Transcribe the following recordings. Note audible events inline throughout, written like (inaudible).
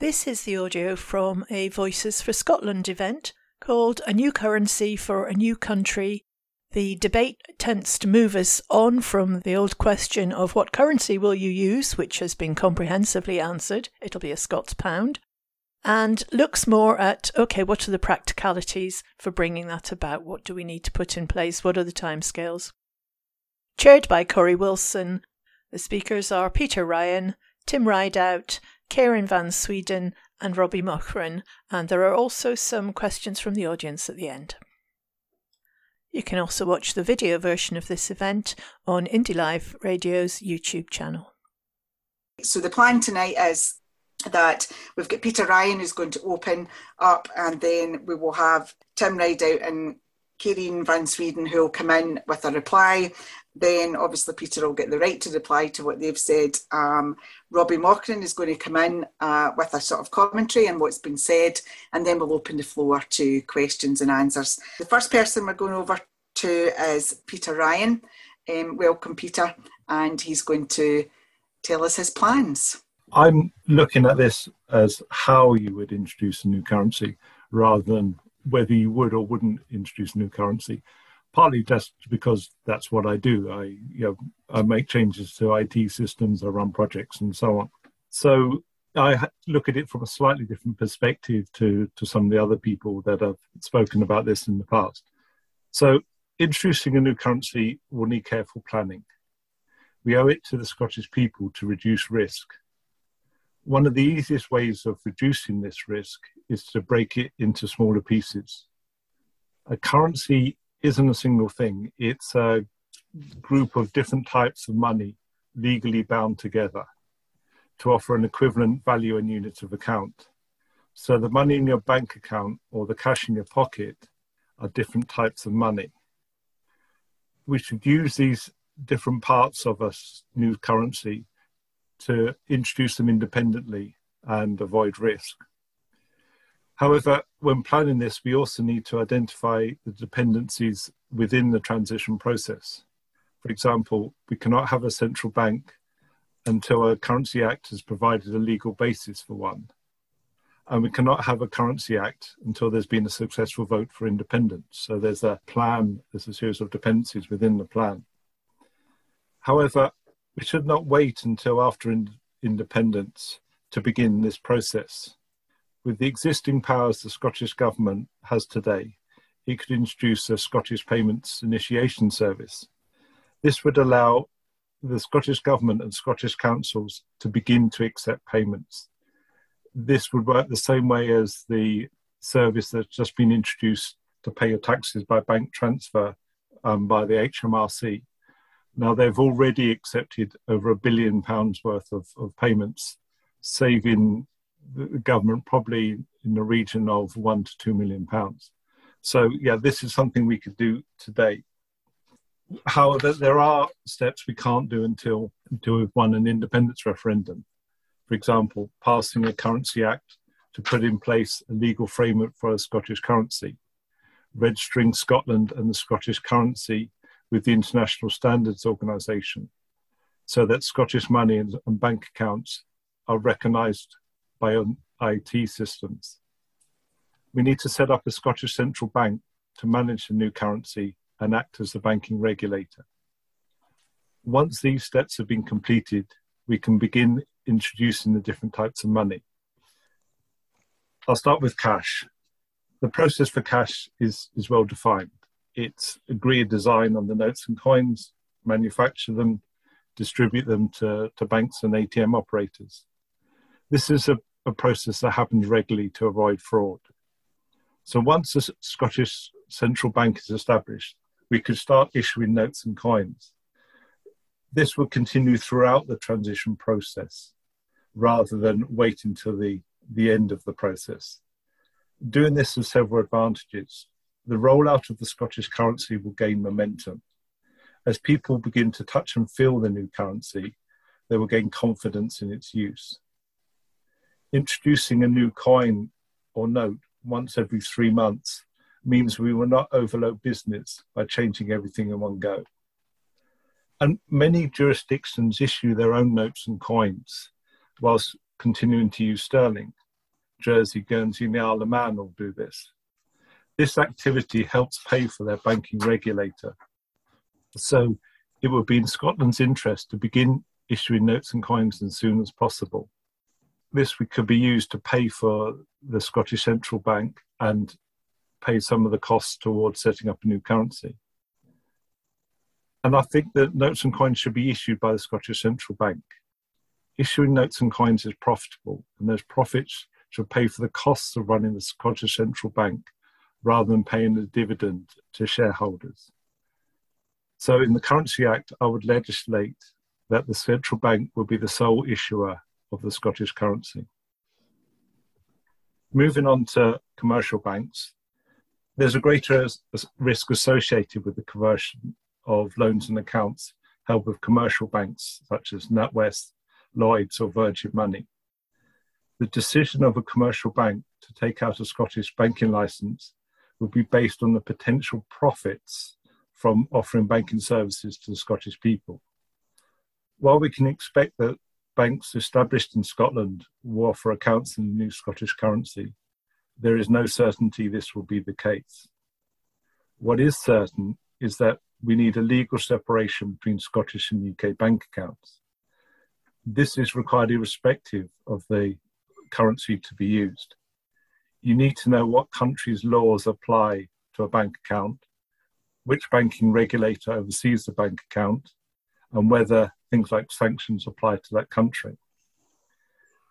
This is the audio from a Voices for Scotland event called A New Currency for a New Country. The debate tends to move us on from the old question of what currency will you use, which has been comprehensively answered. It'll be a Scots pound. And looks more at okay, what are the practicalities for bringing that about? What do we need to put in place? What are the timescales? Chaired by Corey Wilson, the speakers are Peter Ryan, Tim Rideout, Karen Van Sweden, and Robbie Mochrie, and there are also some questions from the audience at the end. You can also watch the video version of this event on Indie Live Radio's YouTube channel. So the plan tonight is that we've got Peter Ryan who's going to open up, and then we will have Tim Rideout and Karen Van Sweden who will come in with a reply, then obviously Peter will get the right to reply to what they've said. Um, Robbie Mochrie is going to come in uh, with a sort of commentary on what's been said, and then we'll open the floor to questions and answers. The first person we're going over to is Peter Ryan. Um, welcome, Peter, and he's going to tell us his plans. I'm looking at this as how you would introduce a new currency rather than whether you would or wouldn't introduce a new currency partly just because that's what I do. I you know I make changes to IT systems, I run projects, and so on. So I look at it from a slightly different perspective to to some of the other people that have spoken about this in the past. So introducing a new currency will need careful planning. We owe it to the Scottish people to reduce risk. One of the easiest ways of reducing this risk is to break it into smaller pieces. A currency isn't a single thing, it's a group of different types of money legally bound together to offer an equivalent value and unit of account. So the money in your bank account or the cash in your pocket are different types of money. We should use these different parts of a new currency to introduce them independently and avoid risk. However, when planning this, we also need to identify the dependencies within the transition process. For example, we cannot have a central bank until a Currency Act has provided a legal basis for one. And we cannot have a Currency Act until there's been a successful vote for independence. So there's a plan, there's a series of dependencies within the plan. However, we should not wait until after in- independence to begin this process with the existing powers the Scottish Government has today, it could introduce a Scottish Payments Initiation Service. This would allow the Scottish Government and Scottish councils to begin to accept payments. This would work the same way as the service that's just been introduced to pay your taxes by bank transfer um, by the HMRC. Now, they've already accepted over a billion pounds worth of, of payments, saving the government probably in the region of one to two million pounds. So yeah, this is something we could do today. However, there are steps we can't do until until we've won an independence referendum. For example, passing a currency act to put in place a legal framework for a Scottish currency, registering Scotland and the Scottish currency with the International Standards Organisation, so that Scottish money and, bank accounts are recognised by um, IT systems. We need to set up a Scottish central bank to manage the new currency and act as the banking regulator. Once these steps have been completed, we can begin introducing the different types of money. I'll start with cash. The process for cash is, is well defined. It's agree a design on the notes and coins, manufacture them, distribute them to, to banks and ATM operators. This is a a process that happens regularly to avoid fraud. So once the Scottish Central Bank is established, we could start issuing notes and coins. This would continue throughout the transition process rather than wait until the, the end of the process. Doing this has several advantages. The rollout of the Scottish currency will gain momentum. As people begin to touch and feel the new currency, they will gain confidence in its use introducing a new coin or note once every three months means we will not overload business by changing everything in one go. And many jurisdictions issue their own notes and coins whilst continuing to use sterling. Jersey, Guernsey, and the Isle of Man all do this. This activity helps pay for their banking regulator. So it would be in Scotland's interest to begin issuing notes and coins as soon as possible. This could be used to pay for the Scottish Central Bank and pay some of the costs towards setting up a new currency. And I think that notes and coins should be issued by the Scottish Central Bank. Issuing notes and coins is profitable, and those profits should pay for the costs of running the Scottish Central Bank rather than paying a dividend to shareholders. So, in the Currency Act, I would legislate that the central bank will be the sole issuer of the Scottish currency. Moving on to commercial banks, there's a greater risk associated with the conversion of loans and accounts held with commercial banks such as NatWest, Lloyds, or Virgin Money. The decision of a commercial bank to take out a Scottish banking license would be based on the potential profits from offering banking services to the Scottish people. While we can expect that banks established in Scotland will offer accounts in the new Scottish currency, there is no certainty this will be the case. What is certain is that we need a legal separation between Scottish and UK bank accounts. This is required irrespective of the currency to be used. You need to know what country's laws apply to a bank account, which banking regulator oversees the bank account, and whether things like sanctions apply to that country.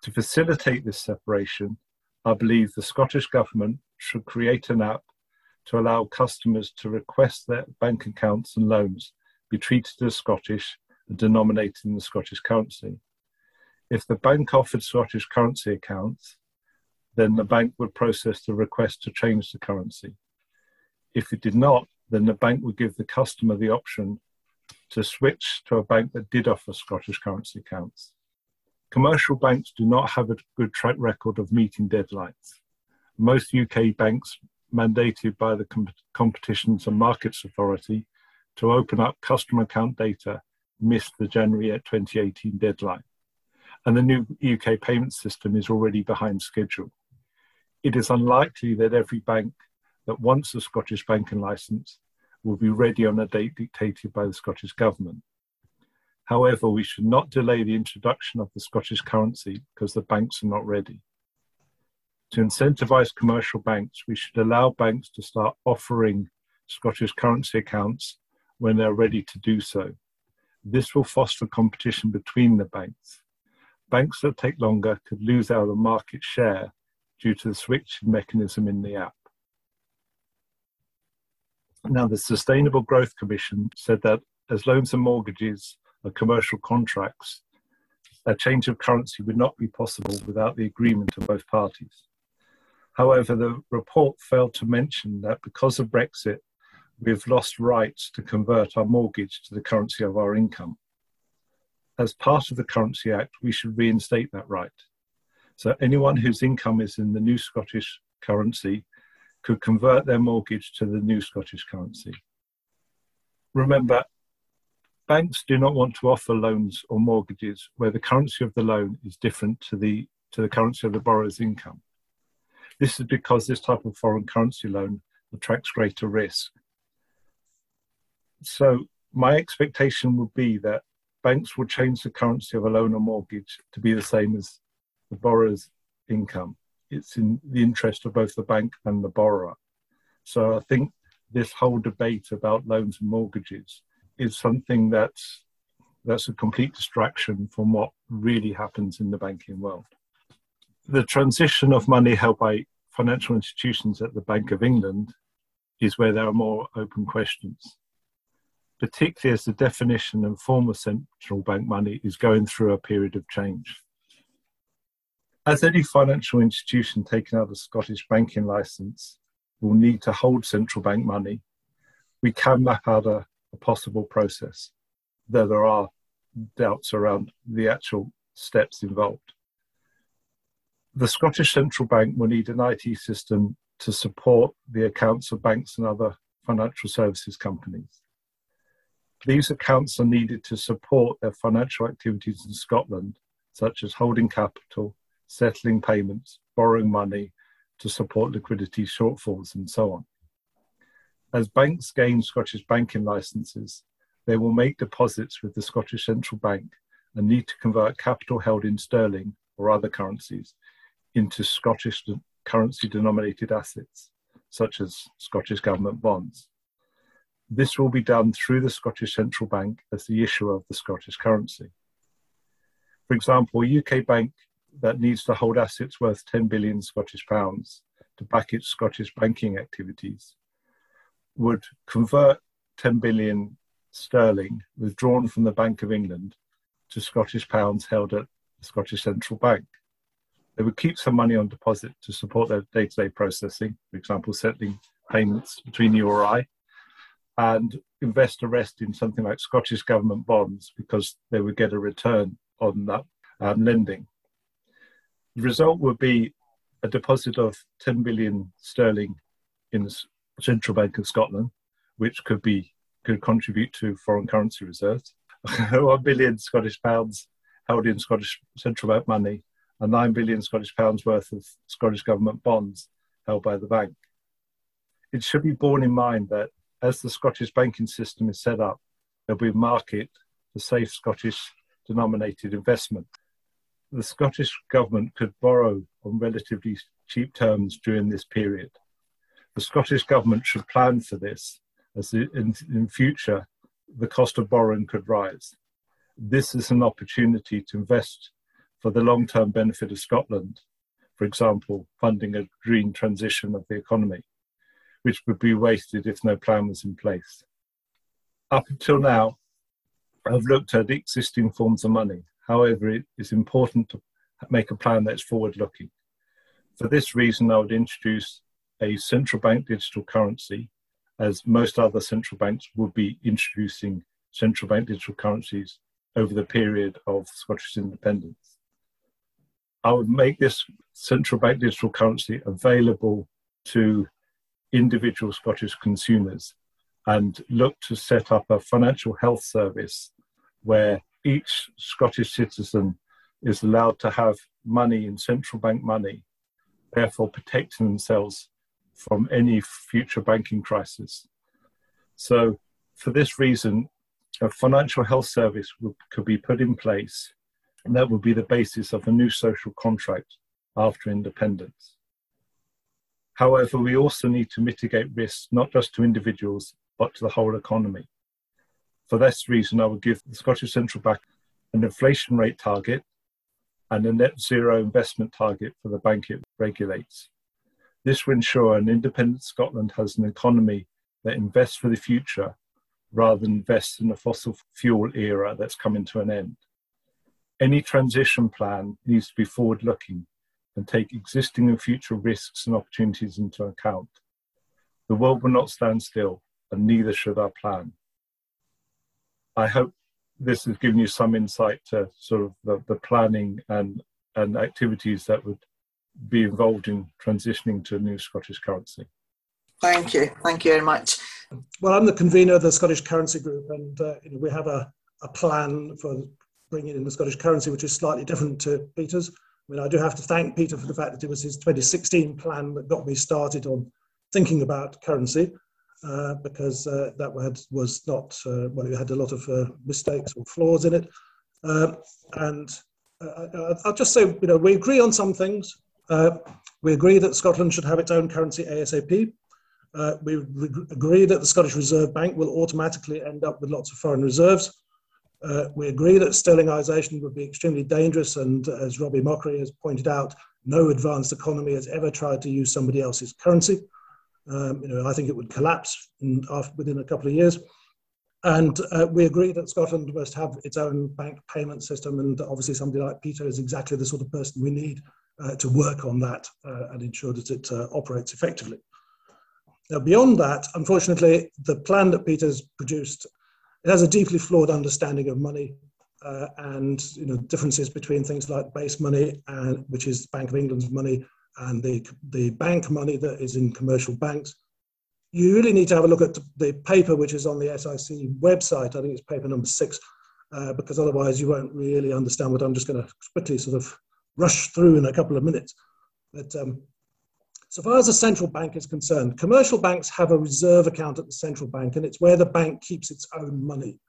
To facilitate this separation, I believe the Scottish Government should create an app to allow customers to request their bank accounts and loans be treated as Scottish and denominated in the Scottish currency. If the bank offered Scottish currency accounts, then the bank would process the request to change the currency. If it did not, then the bank would give the customer the option to switch to a bank that did offer Scottish currency accounts. Commercial banks do not have a good track record of meeting deadlines. Most UK banks, mandated by the Com- Competitions and Markets Authority to open up customer account data, missed the January 2018 deadline. And the new UK payment system is already behind schedule. It is unlikely that every bank that wants a Scottish banking licence will be ready on a date dictated by the Scottish Government. However, we should not delay the introduction of the Scottish currency because the banks are not ready. To incentivise commercial banks, we should allow banks to start offering Scottish currency accounts when they're ready to do so. This will foster competition between the banks. Banks that take longer could lose out on market share due to the switching mechanism in the app. Now, the Sustainable Growth Commission said that as loans and mortgages are commercial contracts, a change of currency would not be possible without the agreement of both parties. However, the report failed to mention that because of Brexit, we've lost rights to convert our mortgage to the currency of our income. As part of the Currency Act, we should reinstate that right. So anyone whose income is in the new Scottish currency could convert their mortgage to the new Scottish currency. Remember, banks do not want to offer loans or mortgages where the currency of the loan is different to the, to the currency of the borrower's income. This is because this type of foreign currency loan attracts greater risk. So, my expectation would be that banks will change the currency of a loan or mortgage to be the same as the borrower's income it's in the interest of both the bank and the borrower. So I think this whole debate about loans and mortgages is something that's that's a complete distraction from what really happens in the banking world. The transition of money held by financial institutions at the Bank of England is where there are more open questions, particularly as the definition and form of central bank money is going through a period of change. As any financial institution taking out a Scottish banking licence will need to hold central bank money, we can map out a, a possible process, though there are doubts around the actual steps involved. The Scottish Central Bank will need an IT system to support the accounts of banks and other financial services companies. These accounts are needed to support their financial activities in Scotland, such as holding capital, settling payments, borrowing money to support liquidity shortfalls and so on. As banks gain Scottish banking licenses, they will make deposits with the Scottish Central Bank and need to convert capital held in sterling or other currencies into Scottish currency denominated assets, such as Scottish government bonds. This will be done through the Scottish Central Bank as the issuer of the Scottish currency. For example, a UK bank that needs to hold assets worth 10 billion Scottish pounds to back its Scottish banking activities would convert 10 billion sterling withdrawn from the Bank of England to Scottish pounds held at the Scottish Central Bank. They would keep some money on deposit to support their day to day processing, for example, settling payments between you or I, and invest the rest in something like Scottish government bonds because they would get a return on that um, lending. The result would be a deposit of 10 billion sterling in the Central Bank of Scotland, which could be could contribute to foreign currency reserves. (laughs) 1 billion Scottish pounds held in Scottish central bank money and 9 billion Scottish pounds worth of Scottish government bonds held by the bank. It should be borne in mind that as the Scottish banking system is set up, there'll be a market for safe Scottish denominated investment. The Scottish government could borrow on relatively cheap terms during this period. The Scottish government should plan for this, as in, in future the cost of borrowing could rise. This is an opportunity to invest for the long term benefit of Scotland, for example, funding a green transition of the economy which would be wasted if no plan was in place. Up until now, I've looked at existing forms of money. However, it is important to make a plan that's forward looking. For this reason, I would introduce a central bank digital currency, as most other central banks would be introducing central bank digital currencies over the period of Scottish independence. I would make this central bank digital currency available to individual Scottish consumers and look to set up a financial health service where each Scottish citizen is allowed to have money in central bank money, therefore protecting themselves from any future banking crisis. So, for this reason, a financial health service would, could be put in place, and that would be the basis of a new social contract after independence. However, we also need to mitigate risks not just to individuals but to the whole economy. For this reason, I would give the Scottish Central Bank an inflation rate target and a net zero investment target for the bank it regulates. This will ensure an independent Scotland has an economy that invests for the future rather than invests in a fossil fuel era that's coming to an end. Any transition plan needs to be forward looking and take existing and future risks and opportunities into account. The world will not stand still, and neither should our plan. I hope this has given you some insight to sort of the, the planning and, and activities that would be involved in transitioning to a new Scottish currency. Thank you. Thank you very much. Well, I'm the convener of the Scottish Currency Group, and uh, you know, we have a, a plan for bringing in the Scottish currency, which is slightly different to Peter's. I mean, I do have to thank Peter for the fact that it was his 2016 plan that got me started on thinking about currency, uh, because uh, that had, was not, uh, well, it had a lot of uh, mistakes or flaws in it. Um, and I'll just say, you know, we agree on some things. We agree that Scotland should have its own currency ASAP. we agree that the Scottish Reserve Bank will automatically end up with lots of foreign reserves. Uh, we agree that sterlingization would be extremely dangerous, and as Robbie Mochrie has pointed out, no advanced economy has ever tried to use somebody else's currency. Um, you know, I think it would collapse in, after, within a couple of years. And uh, we agree that Scotland must have its own bank payment system, and obviously somebody like Peter is exactly the sort of person we need uh, to work on that uh, and ensure that it uh, operates effectively. Now, beyond that, unfortunately, the plan that Peter's produced it has a deeply flawed understanding of money uh, and you know differences between things like base money, and which is Bank of England's money, and the the bank money that is in commercial banks. You really need to have a look at the paper which is on the SIC website. I think it's paper number six, uh, because otherwise you won't really understand what I'm just going to quickly sort of rush through in a couple of minutes. But um, so far as the central bank is concerned, commercial banks have a reserve account at the central bank, and it's where the bank keeps its own money.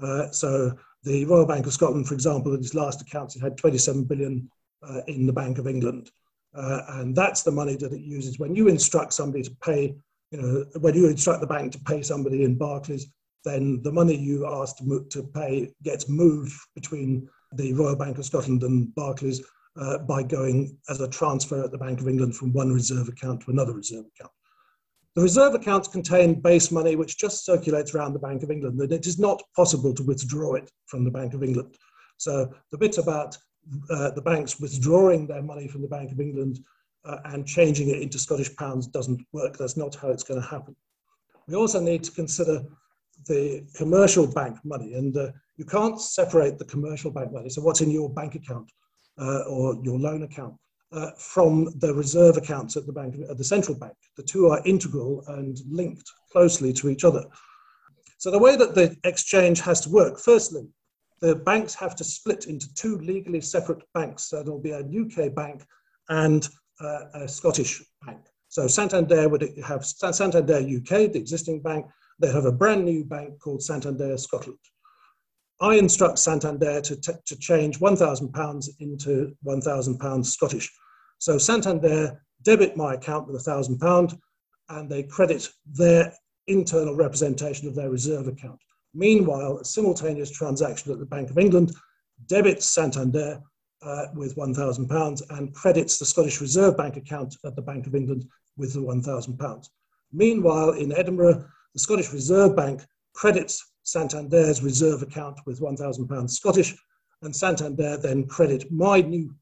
Uh, so the Royal Bank of Scotland, for example, in its last accounts, it had 27 billion uh, in the Bank of England. Uh, and that's the money that it uses when you instruct somebody to pay, you know, when you instruct the bank to pay somebody in Barclays, then the money you ask to, to pay gets moved between the Royal Bank of Scotland and Barclays uh, by going as a transfer at the Bank of England from one reserve account to another reserve account. The reserve accounts contain base money which just circulates around the Bank of England, and it is not possible to withdraw it from the Bank of England. So the bit about uh, the banks withdrawing their money from the Bank of England uh, and changing it into Scottish pounds doesn't work. That's not how it's going to happen. We also need to consider the commercial bank money, and uh, you can't separate the commercial bank money. So what's in your bank account uh, or your loan account uh, from the reserve accounts at the bank, at the central bank. The two are integral and linked closely to each other. So the way that the exchange has to work, firstly, the banks have to split into two legally separate banks. So there'll be a UK bank and uh, a Scottish bank. So Santander would have Santander UK, the existing bank. They have a brand new bank called Santander Scotland. I instruct Santander to, t- to change £1,000 into £1,000 Scottish. So Santander debit my account with £1,000 and they credit their internal representation of their reserve account. Meanwhile, a simultaneous transaction at the Bank of England debits Santander uh, with £1,000 and credits the Scottish Reserve Bank account at the Bank of England with the £1,000. Meanwhile, in Edinburgh, the Scottish Reserve Bank credits Santander's reserve account with £1,000 Scottish, and Santander then credit my new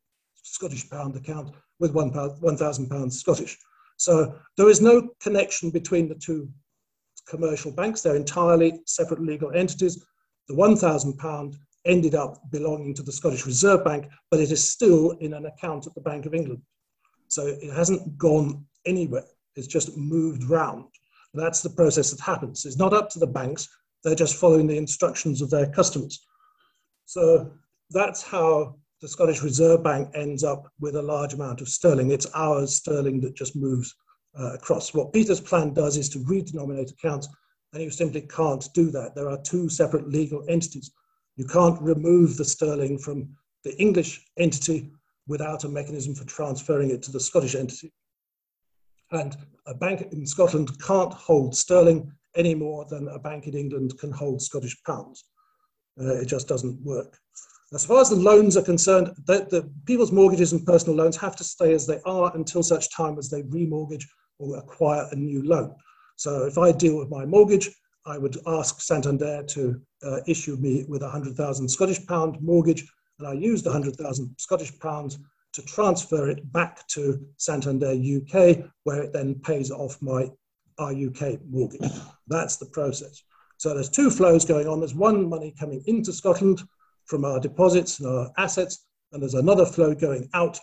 Scottish pound account with £1,000 Scottish. So there is no connection between the two commercial banks. They're entirely separate legal entities. The £1,000 ended up belonging to the Scottish Reserve Bank, but it is still in an account at the Bank of England. So it hasn't gone anywhere. It's just moved round. That's the process that happens. It's not up to the banks. They're just following the instructions of their customers. So that's how the Scottish Reserve Bank ends up with a large amount of sterling. It's our sterling that just moves uh, across. What Peter's plan does is to redenominate accounts, and you simply can't do that. There are two separate legal entities. You can't remove the sterling from the English entity without a mechanism for transferring it to the Scottish entity. And a bank in Scotland can't hold sterling any more than a bank in England can hold Scottish pounds. Uh, it just doesn't work. As far as the loans are concerned, the, the, people's mortgages and personal loans have to stay as they are until such time as they remortgage or acquire a new loan. So if I deal with my mortgage, I would ask Santander to uh, issue me with a 100,000 Scottish pound mortgage, and I use the 100,000 Scottish pounds to transfer it back to Santander UK, where it then pays off my our UK mortgage. That's the process. So there's two flows going on. There's one money coming into Scotland from our deposits and our assets, and there's another flow going out,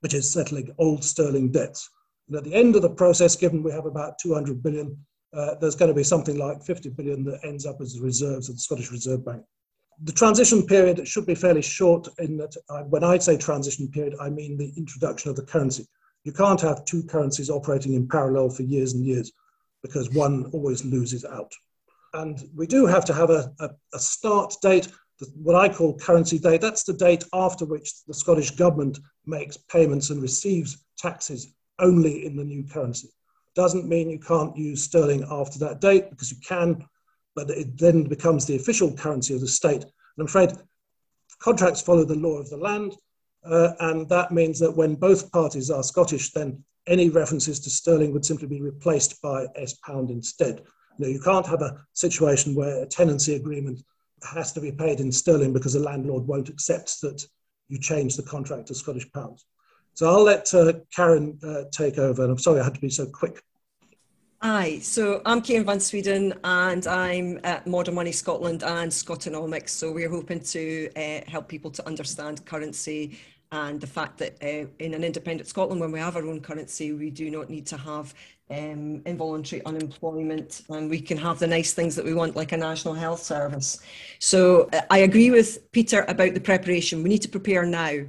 which is settling old sterling debts. And at the end of the process, given we have about 200 billion, uh, there's going to be something like 50 billion that ends up as reserves at the Scottish Reserve Bank. The transition period should be fairly short in that uh, when I say transition period, I mean the introduction of the currency. You can't have two currencies operating in parallel for years and years because one always loses out. And we do have to have a, a, a start date, what I call currency date. That's the date after which the Scottish government makes payments and receives taxes only in the new currency. Doesn't mean you can't use sterling after that date because you can, but it then becomes the official currency of the state. And I'm afraid contracts follow the law of the land. Uh, and that means that when both parties are Scottish, then any references to sterling would simply be replaced by S pound instead. You, know, you can't have a situation where a tenancy agreement has to be paid in sterling because the landlord won't accept that you change the contract to Scottish pounds. So I'll let uh, Karen uh, take over. And I'm sorry I had to be so quick. Hi, so I'm Karen Van Sweden and I'm at Modern Money Scotland and Scotonomics. So we're hoping to uh, help people to understand currency and the fact that uh, in an independent Scotland, when we have our own currency, we do not need to have um, involuntary unemployment, and we can have the nice things that we want, like a national health service. So I agree with Peter about the preparation. We need to prepare now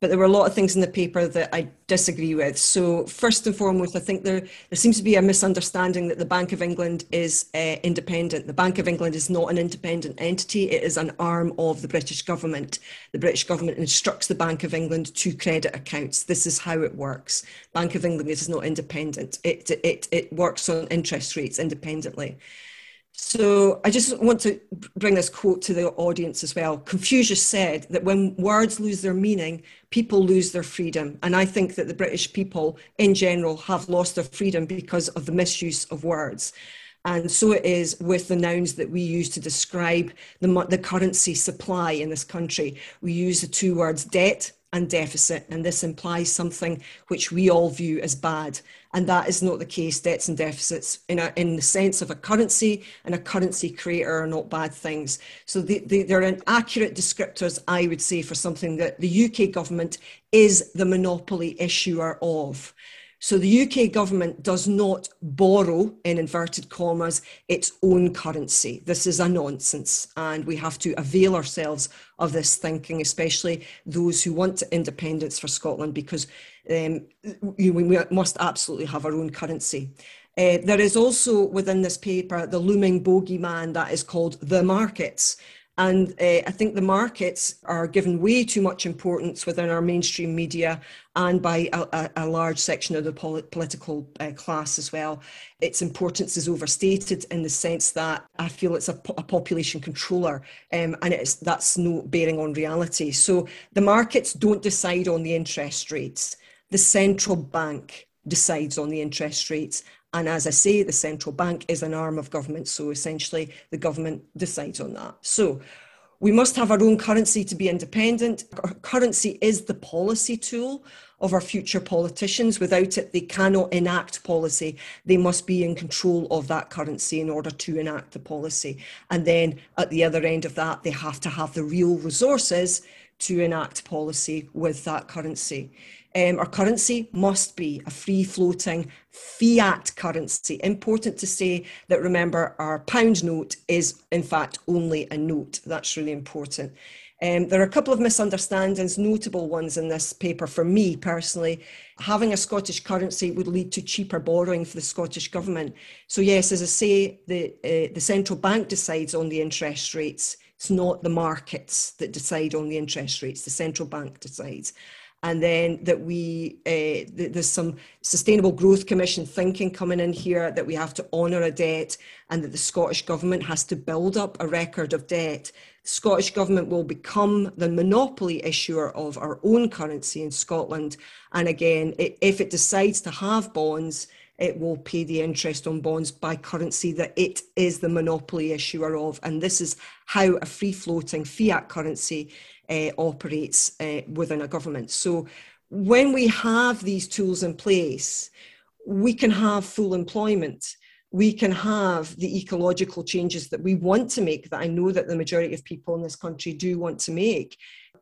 but there were a lot of things in the paper that I disagree with. So first and foremost, I think there, there seems to be a misunderstanding that the Bank of England is uh, independent. The Bank of England is not an independent entity. It is an arm of the British government. The British government instructs the Bank of England to credit accounts. This is how it works. Bank of England is not independent. It, it works on interest rates independently. So I just want to bring this quote to the audience as well. Confucius said that when words lose their meaning, people lose their freedom. And I think that the British people in general have lost their freedom because of the misuse of words. And so it is with the nouns that we use to describe the, the currency supply in this country. We use the two words debt and deficit, and this implies something which we all view as bad. And that is not the case. Debts and deficits, in, a, in the sense of a currency and a currency creator, are not bad things. So they, they, they're an accurate descriptors, I would say, for something that the UK government is the monopoly issuer of. So the UK government does not borrow, in inverted commas, its own currency. This is a nonsense, and we have to avail ourselves of this thinking, especially those who want independence for Scotland, because um, we must absolutely have our own currency. Uh, there is also within this paper the looming bogeyman that is called the markets. And uh, I think the markets are given way too much importance within our mainstream media and by a, a, large section of the pol- political uh, class as well. Its importance is overstated in the sense that I feel it's a, po- a population controller um, and it's, that's no bearing on reality. So the markets don't decide on the interest rates. The central bank decides on the interest rates and as I say, the central bank is an arm of government. So essentially, the government decides on that. So we must have our own currency to be independent. Our currency is the policy tool of our future politicians. Without it, they cannot enact policy. They must be in control of that currency in order to enact the policy. And then at the other end of that, they have to have the real resources to enact policy with that currency. Um, our currency must be a free floating fiat currency. Important to say that remember, our pound note is in fact only a note. That's really important. Um, there are a couple of misunderstandings, notable ones in this paper for me personally. Having a Scottish currency would lead to cheaper borrowing for the Scottish government. So, yes, as I say, the, uh, the central bank decides on the interest rates. It's not the markets that decide on the interest rates, the central bank decides and then that we uh, there's some sustainable growth commission thinking coming in here that we have to honour a debt and that the scottish government has to build up a record of debt the scottish government will become the monopoly issuer of our own currency in scotland and again it, if it decides to have bonds it will pay the interest on bonds by currency that it is the monopoly issuer of. And this is how a free floating fiat currency uh, operates uh, within a government. So when we have these tools in place, we can have full employment. We can have the ecological changes that we want to make, that I know that the majority of people in this country do want to make.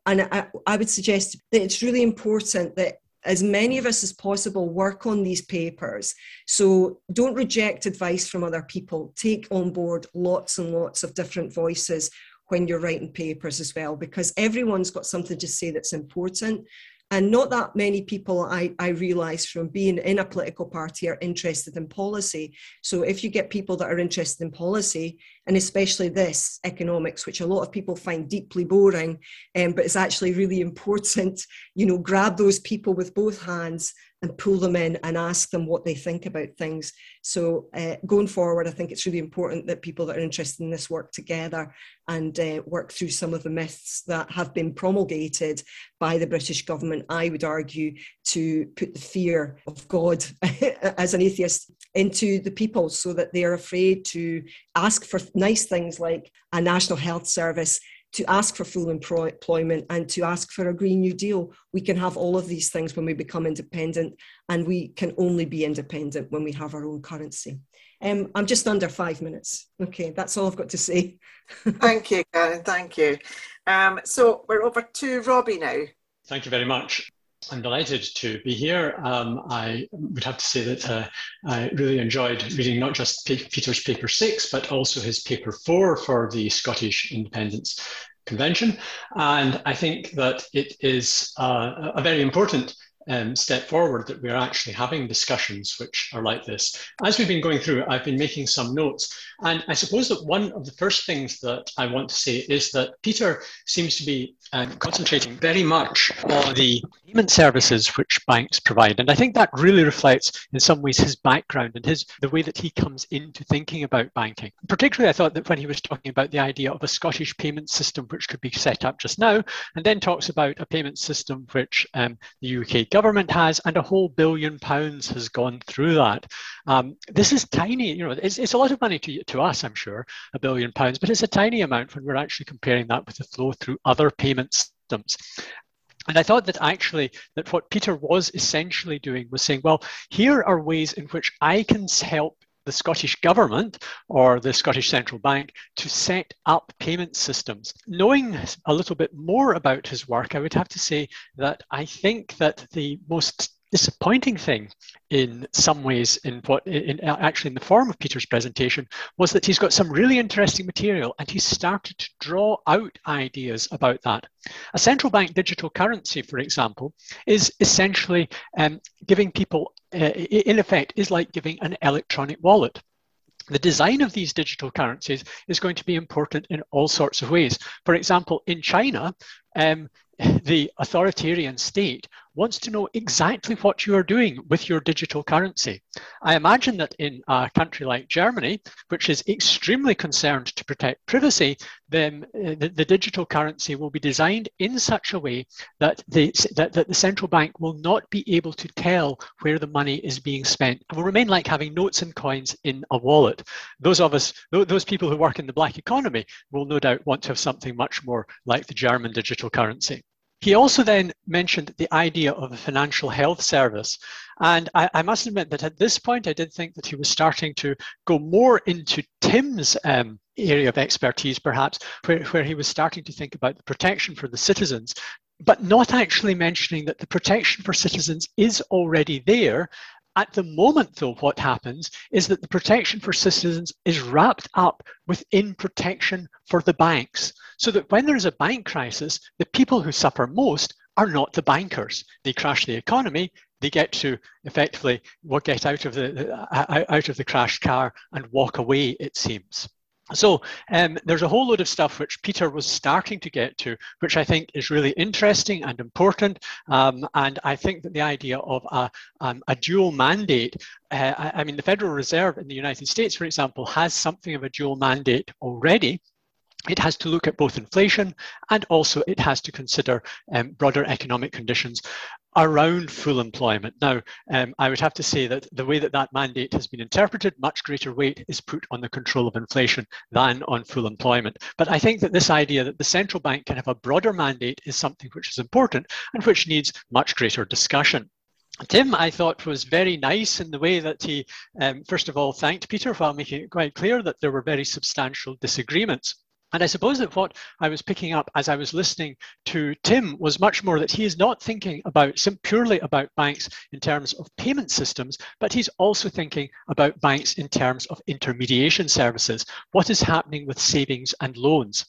And I, I would suggest that it's really important that as many of us as possible work on these papers. So don't reject advice from other people. Take on board lots and lots of different voices when you're writing papers as well, because everyone's got something to say that's important. And not that many people I, I realize from being in a political party are interested in policy. So if you get people that are interested in policy, and especially this economics, which a lot of people find deeply boring, um, but it's actually really (laughs) important, you know, grab those people with both hands and pull them in and ask them what they think about things. So uh, going forward, I think it's really important that people that are interested in this work together and uh, work through some of the myths that have been promulgated by the British government. I would argue to put the fear of God (laughs) as an atheist into the people so that they are afraid to ask for nice things like a national health service to ask for full employment and to ask for a Green New Deal. We can have all of these things when we become independent, and we can only be independent when we have our own currency. Um, I'm just under five minutes. Okay, that's all I've got to say. (laughs) thank you, Karen. Thank you. Um, so we're over to Robbie now. Thank you very much. I'm delighted to be here. Um, I would have to say that uh, I really enjoyed reading not just Peter's paper six, but also his paper four for the Scottish Independence Convention. And I think that it is uh, a very important um, step forward that we're actually having discussions which are like this. As we've been going through, I've been making some notes. And I suppose that one of the first things that I want to say is that Peter seems to be um, concentrating very much on the payment services which banks provide. And I think that really reflects in some ways his background and his the way that he comes into thinking about banking. Particularly, I thought that when he was talking about the idea of a Scottish payment system which could be set up just now, and then talks about a payment system which um, the UK government has, and a whole billion pounds has gone through that. Um, this is tiny, you know, it's, it's a lot of money to, to us, I'm sure, a billion pounds, but it's a tiny amount when we're actually comparing that with the flow through other payment systems. And I thought that actually that what Peter was essentially doing was saying, well, here are ways in which I can help the Scottish Government or the Scottish Central Bank to set up payment systems. Knowing a little bit more about his work, I would have to say that I think that the most disappointing thing in some ways in what in, actually in the form of peter's presentation was that he's got some really interesting material and he's started to draw out ideas about that a central bank digital currency for example is essentially um, giving people uh, in effect is like giving an electronic wallet the design of these digital currencies is going to be important in all sorts of ways. For example, in China, um, the authoritarian state wants to know exactly what you are doing with your digital currency. I imagine that in a country like Germany, which is extremely concerned to protect privacy, then uh, the, the, digital currency will be designed in such a way that the, that, that the central bank will not be able to tell where the money is being spent. It will remain like having notes and coins in a wallet. Those of us, those people who work in the black economy will no doubt want to have something much more like the German digital currency. He also then mentioned the idea of a financial health service. And I, I, must admit that at this point, I did think that he was starting to go more into Tim's um, area of expertise, perhaps, where, where he was starting to think about the protection for the citizens, but not actually mentioning that the protection for citizens is already there at the moment, though, what happens is that the protection for citizens is wrapped up within protection for the banks. So that when there is a bank crisis, the people who suffer most are not the bankers. They crash the economy, they get to effectively get out of the uh, uh, out of the crashed car and walk away, it seems. So um, there's a whole load of stuff which Peter was starting to get to, which I think is really interesting and important. Um, and I think that the idea of a, um, a dual mandate, uh, I, I mean, the Federal Reserve in the United States, for example, has something of a dual mandate already it has to look at both inflation and also it has to consider um, broader economic conditions around full employment. Now, um, I would have to say that the way that that mandate has been interpreted, much greater weight is put on the control of inflation than on full employment. But I think that this idea that the central bank can have a broader mandate is something which is important and which needs much greater discussion. Tim, I thought, was very nice in the way that he, um, first of all, thanked Peter while making it quite clear that there were very substantial disagreements. And I suppose that what I was picking up as I was listening to Tim was much more that he is not thinking about purely about banks in terms of payment systems, but he's also thinking about banks in terms of intermediation services. What is happening with savings and loans?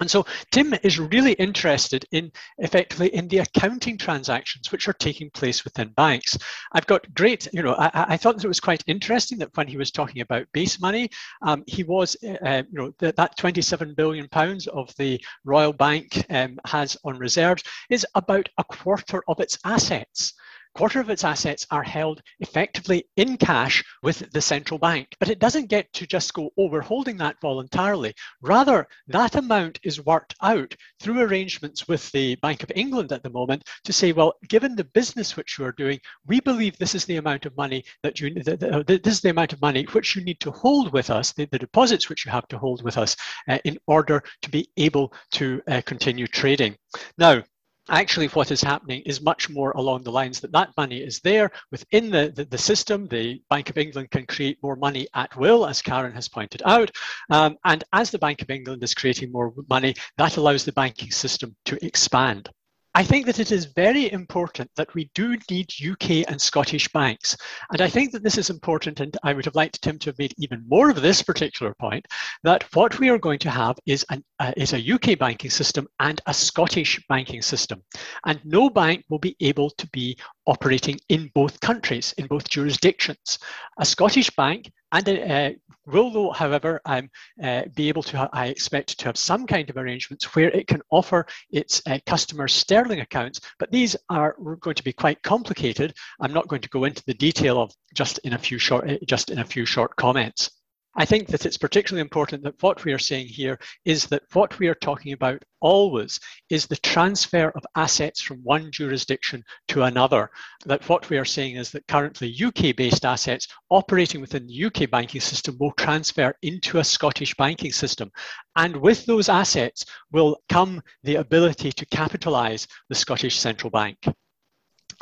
And so Tim is really interested in effectively in the accounting transactions which are taking place within banks. I've got great, you know, I, I thought that it was quite interesting that when he was talking about base money, um, he was, uh, uh you know, that, that 27 billion pounds of the Royal Bank um, has on reserves is about a quarter of its assets quarter of its assets are held effectively in cash with the central bank. But it doesn't get to just go over holding that voluntarily. Rather, that amount is worked out through arrangements with the Bank of England at the moment to say, well, given the business which you are doing, we believe this is the amount of money that you, this is the amount of money which you need to hold with us, the, the deposits which you have to hold with us uh, in order to be able to uh, continue trading. Now, actually what is happening is much more along the lines that that money is there within the, the, the, system. The Bank of England can create more money at will, as Karen has pointed out. Um, and as the Bank of England is creating more money, that allows the banking system to expand. I think that it is very important that we do need UK and Scottish banks. And I think that this is important, and I would have liked Tim to have made even more of this particular point, that what we are going to have is, an, uh, is a UK banking system and a Scottish banking system. And no bank will be able to be operating in both countries, in both jurisdictions. A Scottish bank and uh, will, though, however, um, uh, be able to, I expect, to have some kind of arrangements where it can offer its uh, customers sterling accounts, but these are going to be quite complicated. I'm not going to go into the detail of just in a few short, uh, just in a few short comments. I think that it's particularly important that what we are saying here is that what we are talking about always is the transfer of assets from one jurisdiction to another. That what we are saying is that currently UK based assets operating within the UK banking system will transfer into a Scottish banking system. And with those assets will come the ability to capitalise the Scottish Central Bank.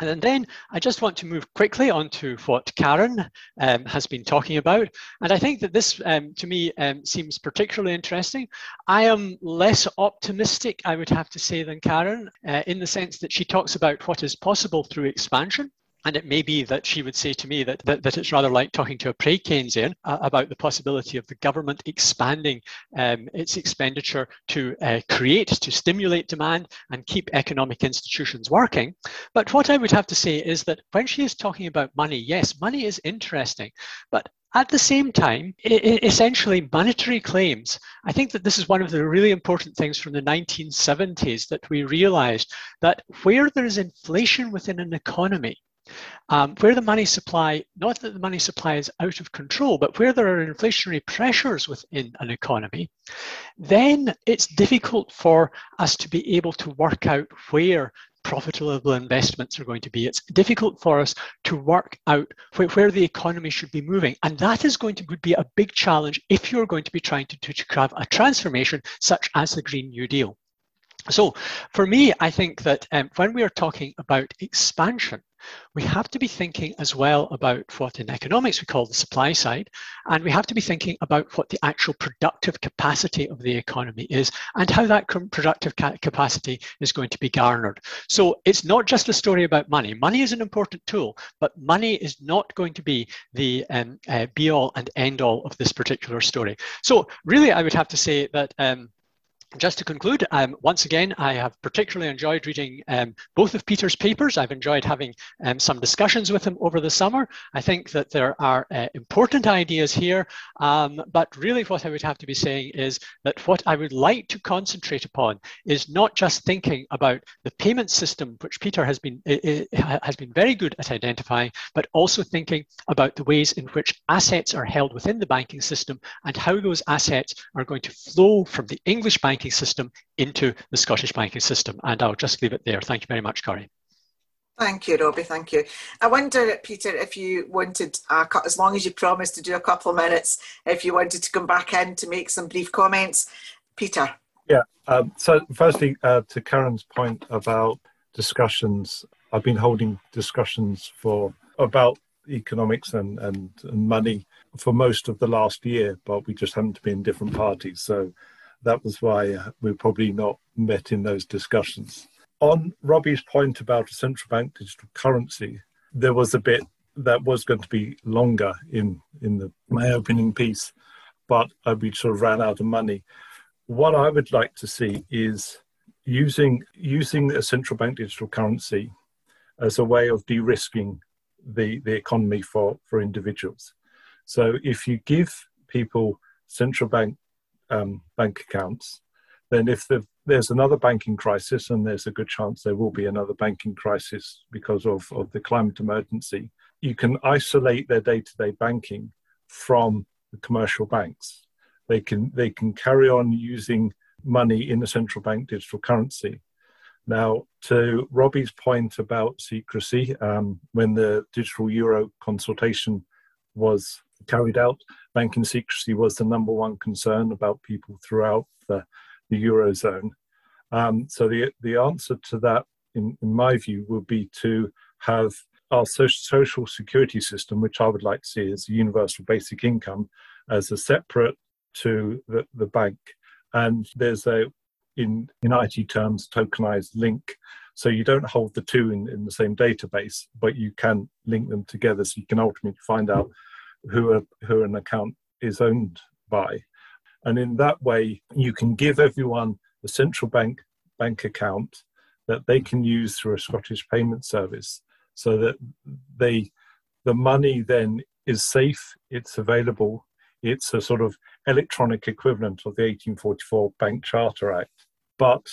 And then I just want to move quickly on to what Karen um, has been talking about. And I think that this, um, to me, um, seems particularly interesting. I am less optimistic, I would have to say, than Karen, uh, in the sense that she talks about what is possible through expansion. And it may be that she would say to me that, that, that it's rather like talking to a pre Keynesian uh, about the possibility of the government expanding um, its expenditure to uh, create, to stimulate demand and keep economic institutions working. But what I would have to say is that when she is talking about money, yes, money is interesting, but at the same time, essentially monetary claims. I think that this is one of the really important things from the 1970s that we realized that where there is inflation within an economy, um, where the money supply, not that the money supply is out of control, but where there are inflationary pressures within an economy, then it's difficult for us to be able to work out where profitable investments are going to be. It's difficult for us to work out where, where the economy should be moving. And that is going to be a big challenge if you're going to be trying to, to have a transformation such as the Green New Deal. So for me, I think that um, when we are talking about expansion, we have to be thinking as well about what in economics we call the supply side, and we have to be thinking about what the actual productive capacity of the economy is and how that productive ca capacity is going to be garnered. So it's not just a story about money. Money is an important tool, but money is not going to be the um, uh, be all and end all of this particular story. So really, I would have to say that um, just to conclude, um, once again, I have particularly enjoyed reading um, both of Peter's papers. I've enjoyed having um, some discussions with him over the summer. I think that there are uh, important ideas here, um, but really what I would have to be saying is that what I would like to concentrate upon is not just thinking about the payment system, which Peter has been, has been very good at identifying, but also thinking about the ways in which assets are held within the banking system and how those assets are going to flow from the English banking banking system into the Scottish banking system. And I'll just leave it there. Thank you very much, Corey. Thank you, Robbie. Thank you. I wonder, Peter, if you wanted, uh, as long as you promised to do a couple of minutes, if you wanted to come back in to make some brief comments. Peter. Yeah. Um, so, firstly, uh, to Karen's point about discussions, I've been holding discussions for about economics and, and, and money for most of the last year, but we just happen to be in different parties. So that was why uh, we're probably not met in those discussions. On Robbie's point about a central bank digital currency, there was a bit that was going to be longer in in the, my opening piece, but uh, we sort of ran out of money. What I would like to see is using using a central bank digital currency as a way of de-risking the, the economy for, for individuals. So if you give people central bank um, bank accounts, then if the, there's another banking crisis, and there's a good chance there will be another banking crisis because of, of the climate emergency, you can isolate their day-to-day banking from the commercial banks. They can they can carry on using money in the central bank digital currency. Now, to Robbie's point about secrecy, um, when the digital euro consultation was carried out, banking secrecy was the number one concern about people throughout the, the eurozone. Um, so the the answer to that, in, in my view, would be to have our social security system, which I would like to see as a universal basic income, as a separate to the, the bank. And there's a, in, in IT terms, tokenized link So you don't hold the two in, in the same database, but you can link them together so you can ultimately find out who, a, who an account is owned by. And in that way, you can give everyone a central bank bank account that they can use through a Scottish payment service so that they the money then is safe, it's available, it's a sort of electronic equivalent of the 1844 Bank Charter Act. But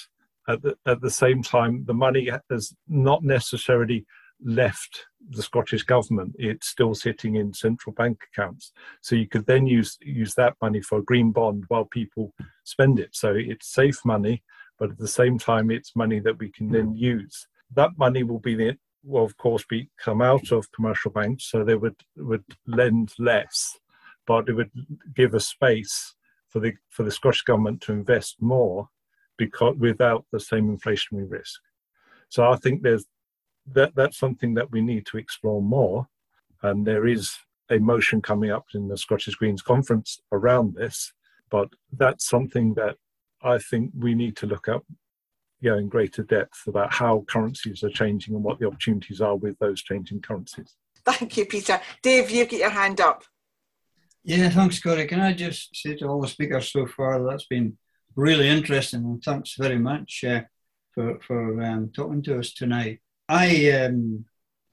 at the, at the same time, the money has not necessarily left the Scottish government. It's still sitting in central bank accounts. So you could then use use that money for a green bond while people spend it. So it's safe money, but at the same time, it's money that we can then use. That money will be the, will of course be come out of commercial banks, so they would would lend less, but it would give a space for the for the Scottish government to invest more, because without the same inflationary risk. So I think there's that that's something that we need to explore more, and there is a motion coming up in the Scottish Greens conference around this, but that's something that I think we need to look at you know, in greater depth about how currencies are changing and what the opportunities are with those changing currencies. Thank you, Peter. Dave, you've got your hand up. Yeah, thanks, Corey. Can I just say to all the speakers so far, that's been really interesting, and thanks very much uh, for, for um, talking to us tonight. I um,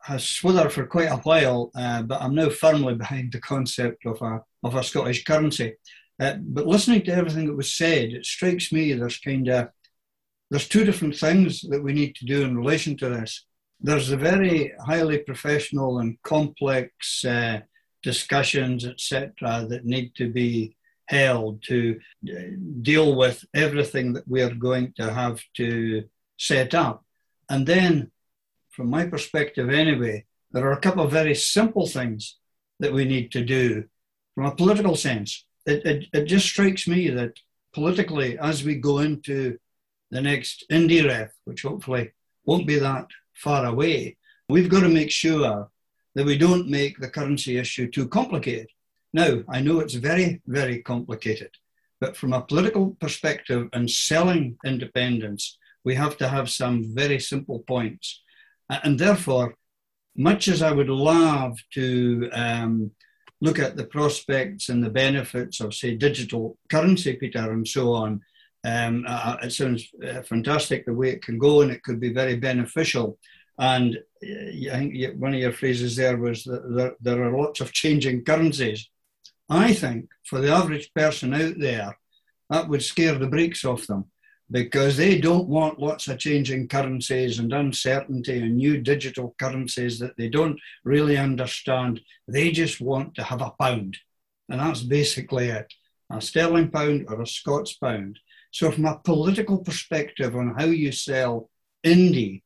have swithered for quite a while, uh, but I'm now firmly behind the concept of a, of a Scottish currency. Uh, but listening to everything that was said, it strikes me there's kind of there's two different things that we need to do in relation to this. There's the very highly professional and complex uh, discussions, etc., that need to be held to uh, deal with everything that we are going to have to set up. And then, from my perspective anyway, there are a couple of very simple things that we need to do from a political sense it, it, it just strikes me that politically, as we go into the next IndyRef, which hopefully won't be that far away, we've got to make sure that we don't make the currency issue too complicated. Now, I know it's very, very complicated, but from a political perspective and selling independence, we have to have some very simple points. And therefore, much as I would love to um, look at the prospects and the benefits of, say, digital currency, Peter, and so on. Um, uh, it sounds uh, fantastic the way it can go, and it could be very beneficial. And uh, I think one of your phrases there was that there, there are lots of changing currencies. I think for the average person out there, that would scare the brakes off them because they don't want lots of changing currencies and uncertainty and new digital currencies that they don't really understand. They just want to have a pound. And that's basically it a sterling pound or a Scots pound. So, from a political perspective on how you sell indie,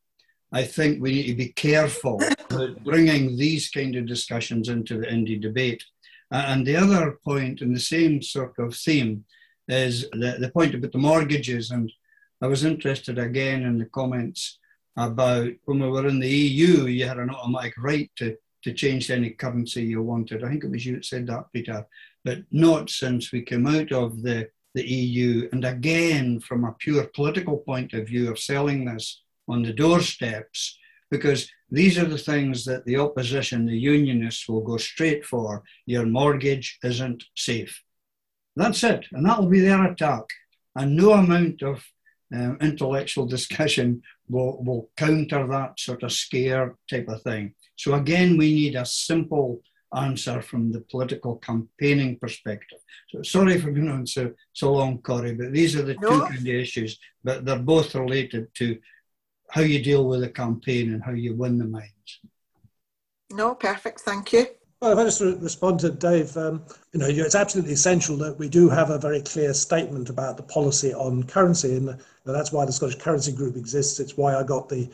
I think we need to be careful (coughs) about bringing these kind of discussions into the indie debate. And the other point in the same sort of theme is the, the point about the mortgages. And I was interested again in the comments about when we were in the EU, you had an automatic right to, to change any currency you wanted. I think it was you that said that, Peter, but not since we came out of the, the EU. And again, from a pure political point of view of selling this on the doorsteps, because these are the things that the opposition, the unionists, will go straight for. Your mortgage isn't safe. That's it. And that will be their attack. And no amount of um, intellectual discussion will, will counter that sort of scare type of thing. So, again, we need a simple answer from the political campaigning perspective. So, sorry for being on so, so long, Corey, but these are the no. two kind of issues, but they're both related to how you deal with a campaign and how you win the minds. No, perfect. Thank you. Well, if I just respond to Dave, um, you know, it's absolutely essential that we do have a very clear statement about the policy on currency, and that's why the Scottish Currency Group exists. It's why I got the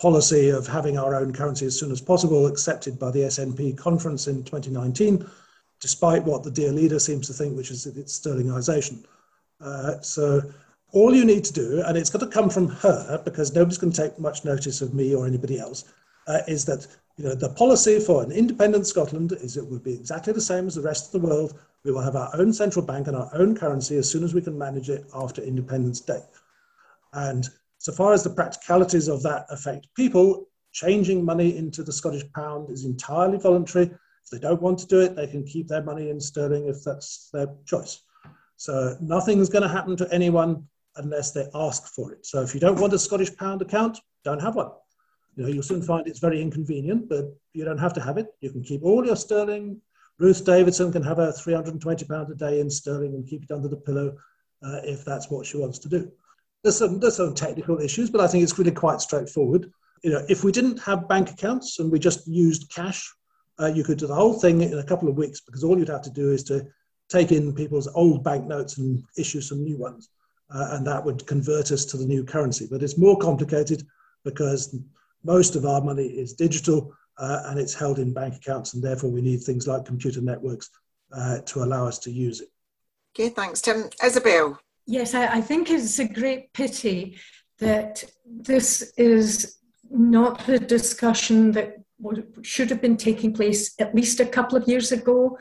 policy of having our own currency as soon as possible accepted by the SNP conference in 2019, despite what the dear leader seems to think, which is its sterlingization. Uh, so all you need to do, and it's got to come from her because nobody's going to take much notice of me or anybody else, uh, is that you know, the policy for an independent Scotland is it would be exactly the same as the rest of the world. We will have our own central bank and our own currency as soon as we can manage it after Independence Day. And so far as the practicalities of that affect people, changing money into the Scottish pound is entirely voluntary. If they don't want to do it, they can keep their money in sterling if that's their choice. So nothing's going to happen to anyone unless they ask for it. So if you don't want a Scottish pound account, don't have one. You know, you'll soon find it's very inconvenient, but you don't have to have it. You can keep all your sterling. Ruth Davidson can have her 320 pound a day in sterling and keep it under the pillow uh, if that's what she wants to do. There's some, there's some technical issues, but I think it's really quite straightforward. You know, if we didn't have bank accounts and we just used cash, uh, you could do the whole thing in a couple of weeks because all you'd have to do is to take in people's old banknotes and issue some new ones. Uh, and that would convert us to the new currency. But it's more complicated because most of our money is digital uh, and it's held in bank accounts, and therefore we need things like computer networks uh, to allow us to use it. Okay, thanks, Tim. Isabel. Yes, I, I think it's a great pity that this is not the discussion that should have been taking place at least a couple of years ago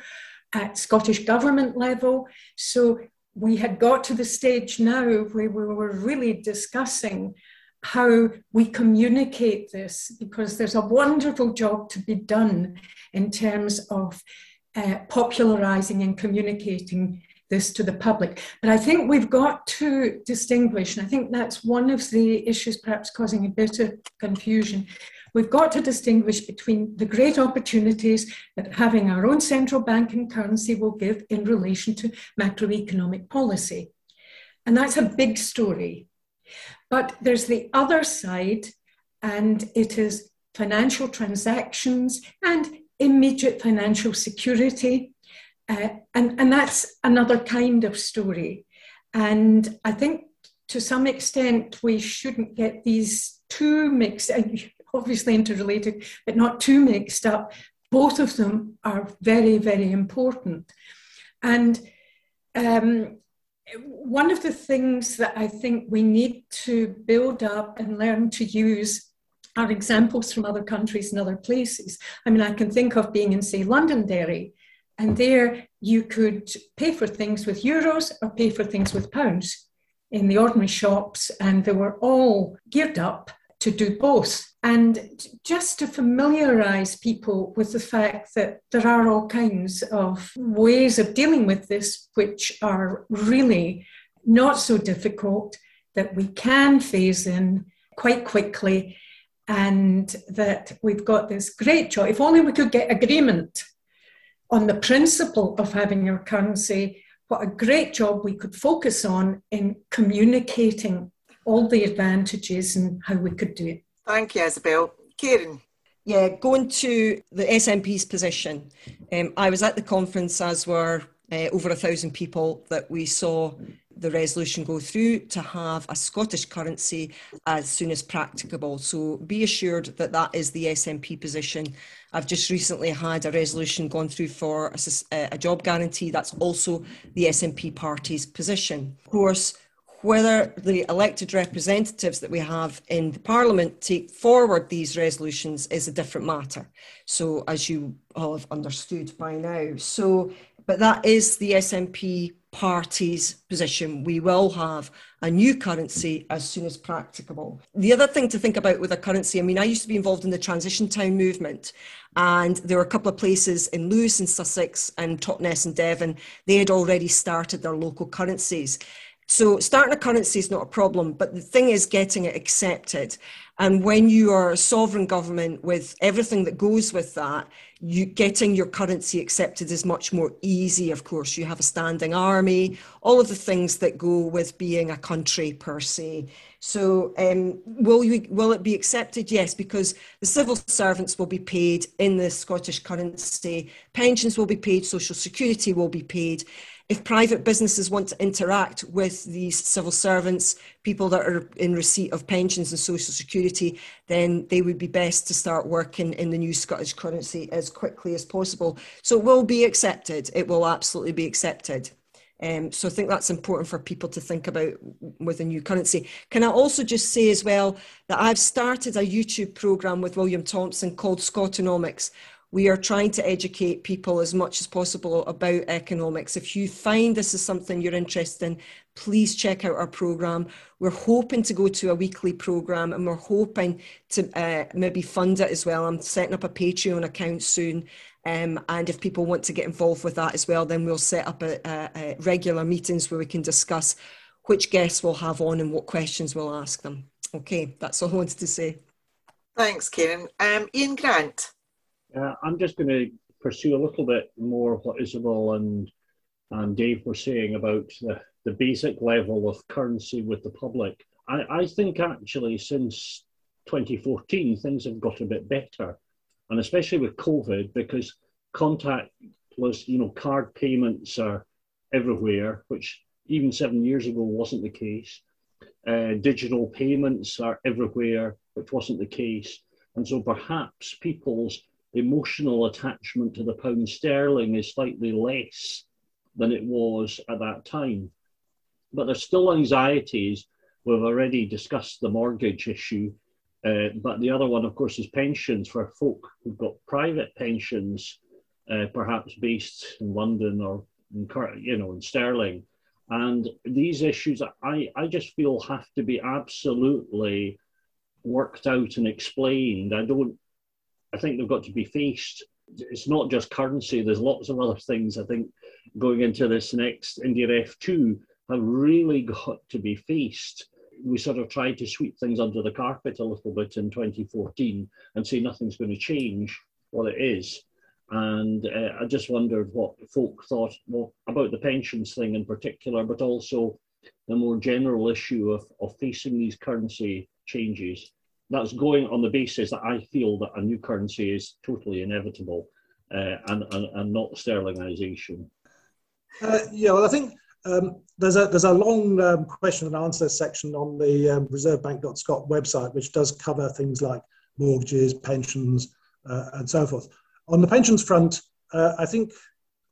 at Scottish government level. So we had got to the stage now where we were really discussing how we communicate this because there's a wonderful job to be done in terms of uh, popularizing and communicating this to the public. But I think we've got to distinguish, and I think that's one of the issues perhaps causing a bit of confusion. We've got to distinguish between the great opportunities that having our own central bank and currency will give in relation to macroeconomic policy. And that's a big story. But there's the other side, and it is financial transactions and immediate financial security uh, and, and that's another kind of story. And I think to some extent we shouldn't get these two mixed, (laughs) obviously interrelated, but not too mixed up. Both of them are very, very important. And um, one of the things that I think we need to build up and learn to use are examples from other countries and other places. I mean, I can think of being in, say, Londonderry, and there you could pay for things with euros or pay for things with pounds in the ordinary shops, and they were all geared up to do both. And just to familiarize people with the fact that there are all kinds of ways of dealing with this, which are really not so difficult, that we can phase in quite quickly, and that we've got this great joy. If only we could get agreement on the principle of having your currency, what a great job we could focus on in communicating all the advantages and how we could do it. Thank you, Isabel. Kieran. Yeah, going to the SNP's position. Um, I was at the conference, as were uh, over a thousand people that we saw the resolution go through to have a Scottish currency as soon as practicable. So be assured that that is the SNP position. I've just recently had a resolution gone through for a, a job guarantee. That's also the SNP party's position. Of course, whether the elected representatives that we have in the Parliament take forward these resolutions is a different matter. So, as you all have understood by now. So, but that is the SNP party's position. We will have a new currency as soon as practicable. The other thing to think about with a currency, I mean, I used to be involved in the transition town movement, and there were a couple of places in Lewes and Sussex and Totnes and Devon, they had already started their local currencies. So starting a currency is not a problem, but the thing is getting it accepted. And when you are a sovereign government with everything that goes with that, you getting your currency accepted is much more easy. Of course, you have a standing army, all of the things that go with being a country per se. So, um, will you will it be accepted? Yes, because the civil servants will be paid in the Scottish currency, pensions will be paid, social security will be paid if private businesses want to interact with these civil servants, people that are in receipt of pensions and social security, then they would be best to start working in the new Scottish currency as quickly as possible. So it will be accepted. It will absolutely be accepted. Um, so I think that's important for people to think about with a new currency. Can I also just say as well that I've started a YouTube program with William Thompson called Scotonomics, we are trying to educate people as much as possible about economics. If you find this is something you're interested in, please check out our program. We're hoping to go to a weekly program and we're hoping to uh, maybe fund it as well. I'm setting up a Patreon account soon. Um, and if people want to get involved with that as well, then we'll set up a, a, a regular meetings where we can discuss which guests we'll have on and what questions we'll ask them. Okay, that's all I wanted to say. Thanks, Karen. Um, Ian Grant. Uh, I'm just going to pursue a little bit more what Isabel and and Dave were saying about the, the basic level of currency with the public. I, I think actually since 2014 things have got a bit better, and especially with COVID because contactless, you know, card payments are everywhere, which even seven years ago wasn't the case. Uh, digital payments are everywhere, which wasn't the case. And so perhaps people's emotional attachment to the pound sterling is slightly less than it was at that time. But there's still anxieties. We've already discussed the mortgage issue. Uh, but the other one, of course, is pensions for folk who've got private pensions, uh, perhaps based in London or in, you know in sterling. And these issues, I, I just feel have to be absolutely worked out and explained. I don't I think they've got to be faced. It's not just currency, there's lots of other things I think going into this next IndyRef2 have really (laughs) got to be faced. We sort of tried to sweep things under the carpet a little bit in 2014 and say nothing's going to change what it is. And uh, I just wondered what folk thought well, about the pensions thing in particular, but also the more general issue of, of facing these currency changes that's going on the basis that I feel that a new currency is totally inevitable uh, and, and, and not sterlingization. Uh, yeah, well, I think um, there's a there's a long um, question and answer section on the um, reservebank.scot website, which does cover things like mortgages, pensions, uh, and so forth. On the pensions front, uh, I think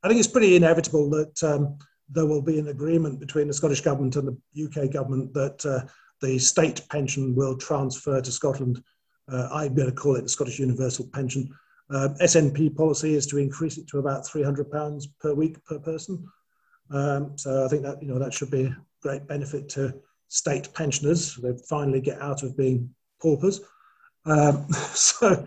I think it's pretty inevitable that um, there will be an agreement between the Scottish government and the UK government that uh, the state pension will transfer to Scotland. Uh, I'm going to call it the Scottish Universal Pension. Uh, SNP policy is to increase it to about £300 per week per person. Um, so I think that you know that should be a great benefit to state pensioners. They finally get out of being paupers. Um, (laughs) so,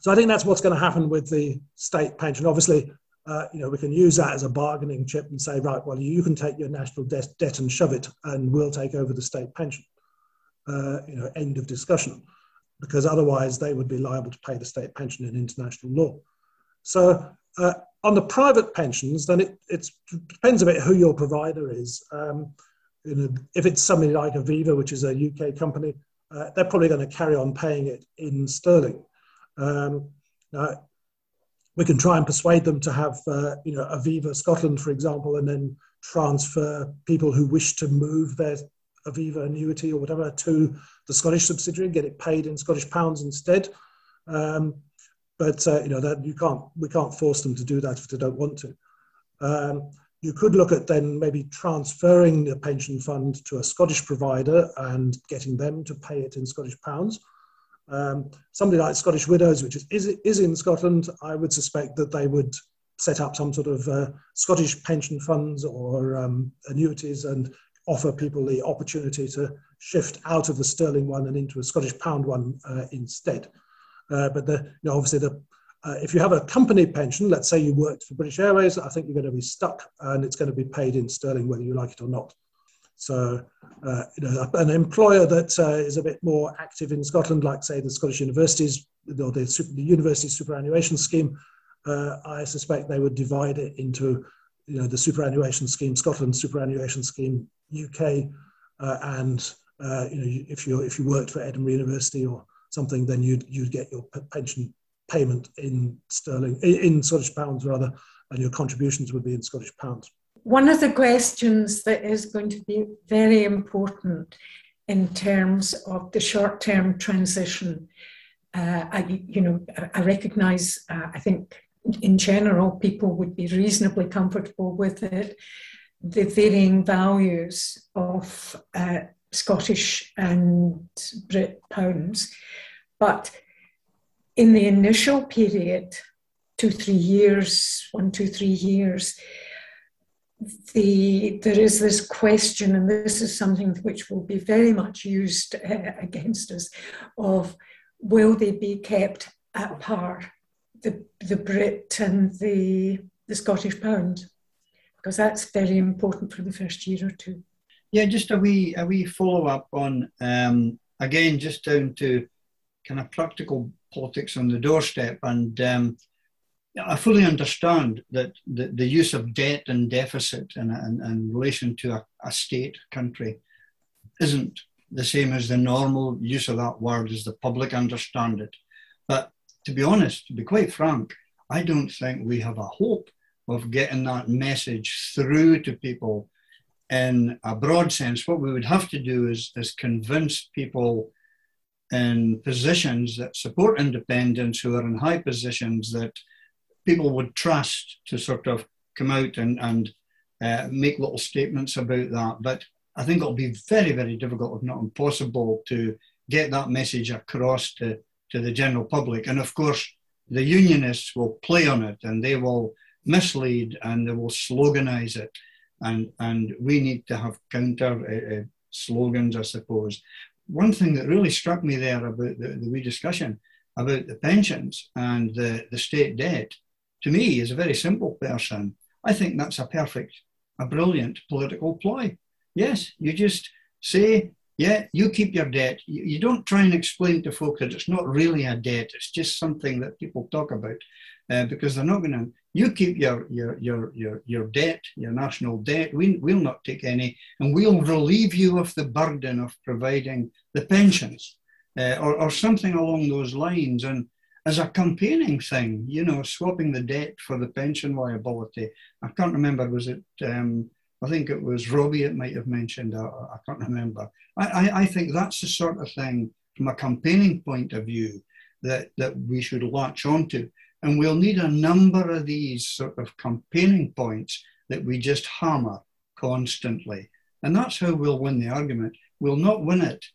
so I think that's what's going to happen with the state pension. Obviously, uh, you know, we can use that as a bargaining chip and say, right, well, you can take your national debt, debt and shove it, and we'll take over the state pension. Uh, you know, end of discussion, because otherwise they would be liable to pay the state pension in international law. So uh, on the private pensions, then it depends a bit who your provider is. Um, you know, if it's somebody like Aviva, which is a UK company, uh, they're probably going to carry on paying it in sterling. Um, now, we can try and persuade them to have, uh, you know, Aviva Scotland, for example, and then transfer people who wish to move their Aviva annuity or whatever to the Scottish subsidiary and get it paid in Scottish pounds instead. Um, but uh, you know that you can't, we can't force them to do that if they don't want to. Um, you could look at then maybe transferring the pension fund to a Scottish provider and getting them to pay it in Scottish pounds. Um, somebody like Scottish Widows, which is, is, is in Scotland, I would suspect that they would set up some sort of uh, Scottish pension funds or um, annuities and offer people the opportunity to shift out of the sterling one and into a Scottish pound one uh, instead. Uh, but the, you know, obviously, the, uh, if you have a company pension, let's say you worked for British Airways, I think you're going to be stuck and it's going to be paid in sterling whether you like it or not. So, uh, you know, an employer that uh, is a bit more active in Scotland, like say the Scottish universities or the, super, the university superannuation scheme, uh, I suspect they would divide it into, you know, the superannuation scheme, Scotland superannuation scheme, UK, uh, and uh, you know, if you if you worked for Edinburgh University or something, then you'd you'd get your pension payment in sterling, in, in Scottish pounds rather, and your contributions would be in Scottish pounds. One of the questions that is going to be very important in terms of the short term transition, uh, I, you know, I recognise, uh, I think in general, people would be reasonably comfortable with it. The varying values of uh, Scottish and Brit pounds. But in the initial period, two, three years, one, two, three years, the, there is this question, and this is something which will be very much used uh, against us, of will they be kept at par, the, the Brit and the, the Scottish pound? Because that's very important for the first year or two. Yeah, just a wee, a wee follow up on, um, again, just down to kind of practical politics on the doorstep. And um, I fully understand that the, the use of debt and deficit in, in, in relation to a, a state country isn't the same as the normal use of that word as the public understand it. But to be honest, to be quite frank, I don't think we have a hope of getting that message through to people in a broad sense. What we would have to do is, is convince people in positions that support independence who are in high positions that people would trust to sort of come out and, and uh, make little statements about that. But I think it'll be very, very difficult, if not impossible, to get that message across to, to the general public. And of course, the unionists will play on it and they will mislead and they will sloganize it. And, and we need to have counter uh, uh, slogans, I suppose. One thing that really struck me there about the, the wee discussion about the pensions and the, the state debt to me, as a very simple person, I think that's a perfect, a brilliant political ploy. Yes, you just say, yeah, you keep your debt. You, don't try and explain to folk that it's not really a debt. It's just something that people talk about uh, because they're not going to. You keep your, your your your your debt, your national debt. We will not take any, and we'll relieve you of the burden of providing the pensions, uh, or or something along those lines. And as a campaigning thing, you know, swapping the debt for the pension liability. I can't remember, was it, um, I think it was Robbie it might have mentioned, I, I can't remember. I, I, I, think that's the sort of thing from a campaigning point of view that, that we should latch onto. And we'll need a number of these sort of campaigning points that we just hammer constantly. And that's how we'll win the argument. We'll not win it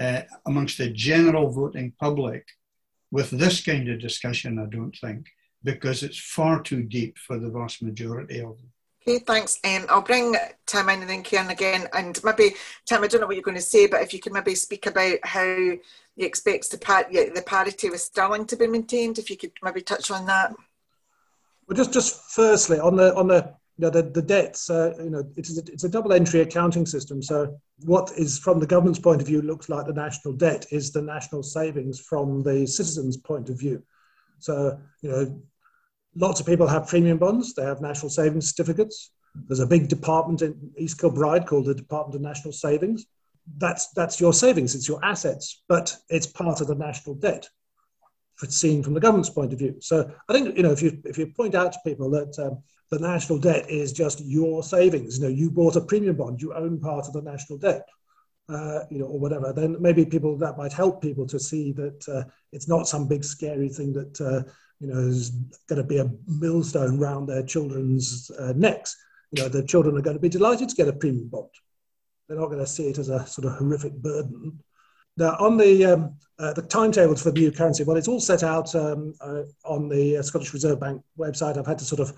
uh, amongst the general voting public with this kind of discussion, I don't think, because it's far too deep for the vast majority of them. Okay, thanks. Um, I'll bring Tim in and then Kieran again. And maybe, Tim, I don't know what you're going to say, but if you could maybe speak about how you expect the, par- the parity with Sterling to be maintained, if you could maybe touch on that. Well, just just firstly on the on the you know, the, the debts, uh, you know, it's a, it's a double entry accounting system. So what is, from the government's point of view, looks like the national debt is the national savings from the citizens' point of view. So, you know, lots of people have premium bonds. They have national savings certificates. There's a big department in East Kilbride called the Department of National Savings. That's, that's your savings, it's your assets, but it's part of the national debt seen from the government's point of view. So I think, you know, if you, if you point out to people that um, the national debt is just your savings. You know, you bought a premium bond, you own part of the national debt, uh, you know, or whatever. Then maybe people that might help people to see that uh, it's not some big scary thing that uh, you know is going to be a millstone round their children's uh, necks. You know, the children are going to be delighted to get a premium bond. They're not going to see it as a sort of horrific burden. Now, on the um, uh, the timetables for the new currency, well, it's all set out um, uh, on the Scottish Reserve Bank website. I've had to sort of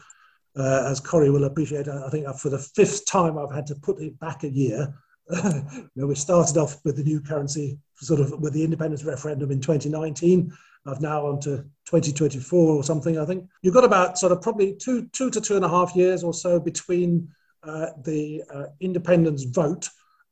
uh, as Corey will appreciate, I think for the fifth time I've had to put it back a year. (laughs) you know, we started off with the new currency, sort of with the independence referendum in 2019. I've now on to 2024 or something. I think you've got about sort of probably two, two to two and a half years or so between uh, the uh, independence vote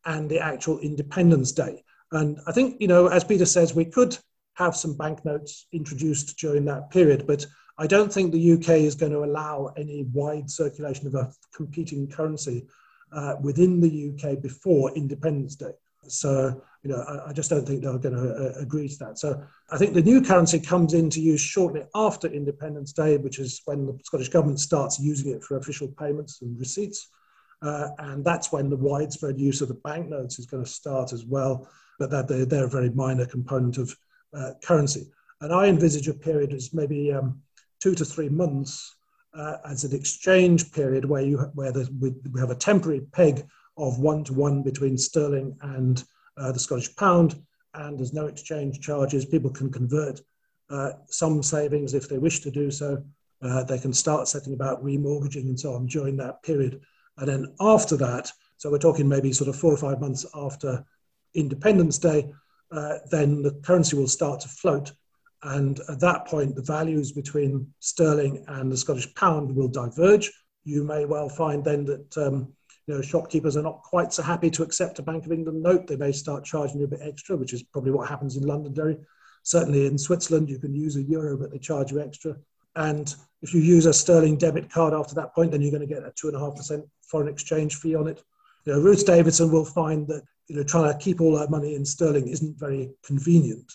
and the actual Independence Day. And I think, you know, as Peter says, we could have some banknotes introduced during that period, but I don't think the UK is going to allow any wide circulation of a competing currency uh, within the UK before Independence Day. So, you know, I, I just don't think they're going to uh, agree to that. So, I think the new currency comes into use shortly after Independence Day, which is when the Scottish Government starts using it for official payments and receipts. Uh, and that's when the widespread use of the banknotes is going to start as well. But that they're, they're a very minor component of uh, currency. And I envisage a period as maybe um, two to three months uh, as an exchange period where you where the, we, we have a temporary peg of one to one between sterling and uh, the Scottish pound, and there's no exchange charges. People can convert uh, some savings if they wish to do so, uh, they can start setting about remortgaging and so on during that period. And then after that, so we're talking maybe sort of four or five months after Independence Day, uh, then the currency will start to float. And at that point, the values between sterling and the Scottish pound will diverge. You may well find then that um, you know, shopkeepers are not quite so happy to accept a Bank of England note. They may start charging you a bit extra, which is probably what happens in Londonderry. Certainly in Switzerland, you can use a euro, but they charge you extra. And if you use a sterling debit card after that point, then you're going to get a two and a half percent foreign exchange fee on it. You know, Ruth Davidson will find that you know trying to keep all our money in sterling isn't very convenient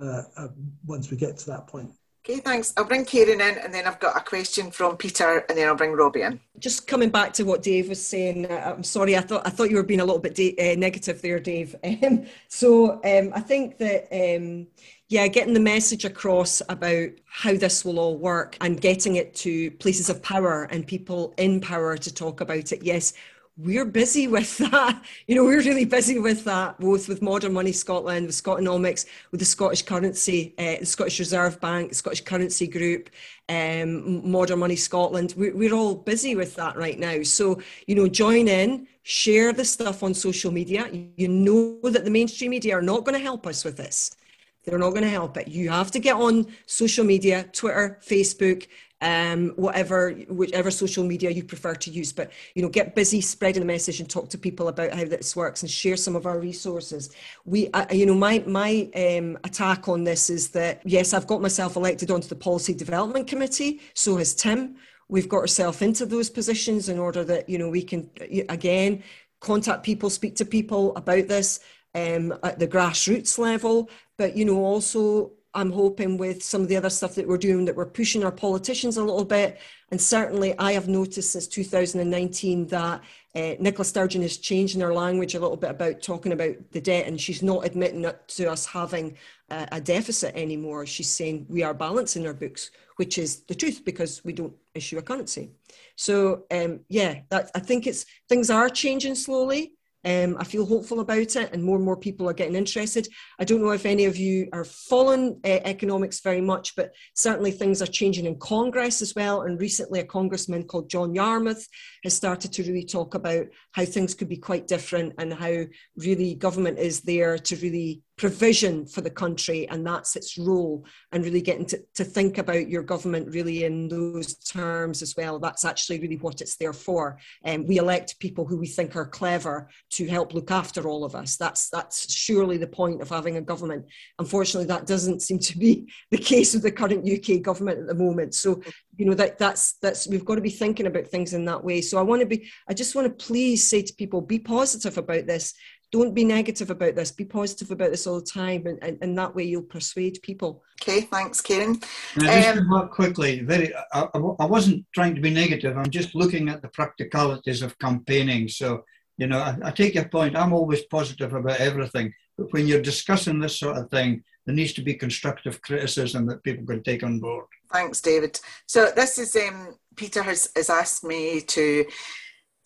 uh, uh, once we get to that point. Okay, thanks. I'll bring Karen in and then I've got a question from Peter and then I'll bring Robbie in. Just coming back to what Dave was saying, uh, I'm sorry, I thought I thought you were being a little bit uh, negative there, Dave. (laughs) Um, so um, I think that, um, yeah, getting the message across about how this will all work and getting it to places of power and people in power to talk about it. Yes, we're busy with that. (laughs) You know, we're really busy with that, both with Modern Money Scotland, with Scotonomics, with the Scottish Currency, uh, the Scottish Reserve Bank, Scottish Currency Group, um, Modern Money Scotland. We, we're all busy with that right now. So, you know, join in, share the stuff on social media. You know that the mainstream media are not going to help us with this. They're not going to help it. You have to get on social media, Twitter, Facebook, um, whatever whichever social media you prefer to use. But you know, get busy spreading the message and talk to people about how this works and share some of our resources. We, uh, you know, my my um, attack on this is that yes, I've got myself elected onto the policy development committee. So has Tim. We've got ourselves into those positions in order that you know we can again contact people, speak to people about this um, at the grassroots level, but you know also I'm hoping with some of the other stuff that we're doing that we're pushing our politicians a little bit. And certainly I have noticed since 2019 that uh, Nicola Sturgeon is changing her language a little bit about talking about the debt and she's not admitting it to us having a, deficit anymore. She's saying we are balancing our books, which is the truth because we don't issue a currency. So um, yeah, that, I think it's things are changing slowly. Um, I feel hopeful about it, and more and more people are getting interested. I don't know if any of you are following uh, economics very much, but certainly things are changing in Congress as well. And recently, a congressman called John Yarmuth has started to really talk about how things could be quite different and how really government is there to really provision for the country and that's its role and really getting to, to think about your government really in those terms as well. That's actually really what it's there for. And um, we elect people who we think are clever to help look after all of us. That's that's surely the point of having a government. Unfortunately that doesn't seem to be (laughs) the case with the current uk government at the moment. So you know that that's that's we've got to be thinking about things in that way. So i want to be i just want to please say to people be positive about this don't be negative about this be positive about this all the time and, and, and that way you'll persuade people. Okay thanks karen. Just um, quickly very I, I wasn't trying to be negative i'm just looking at the practicalities of campaigning so you know I, I take your point i'm always positive about everything but when you're discussing this sort of thing there needs to be constructive criticism that people can take on board. Thanks david. So this is um, peter has, has asked me to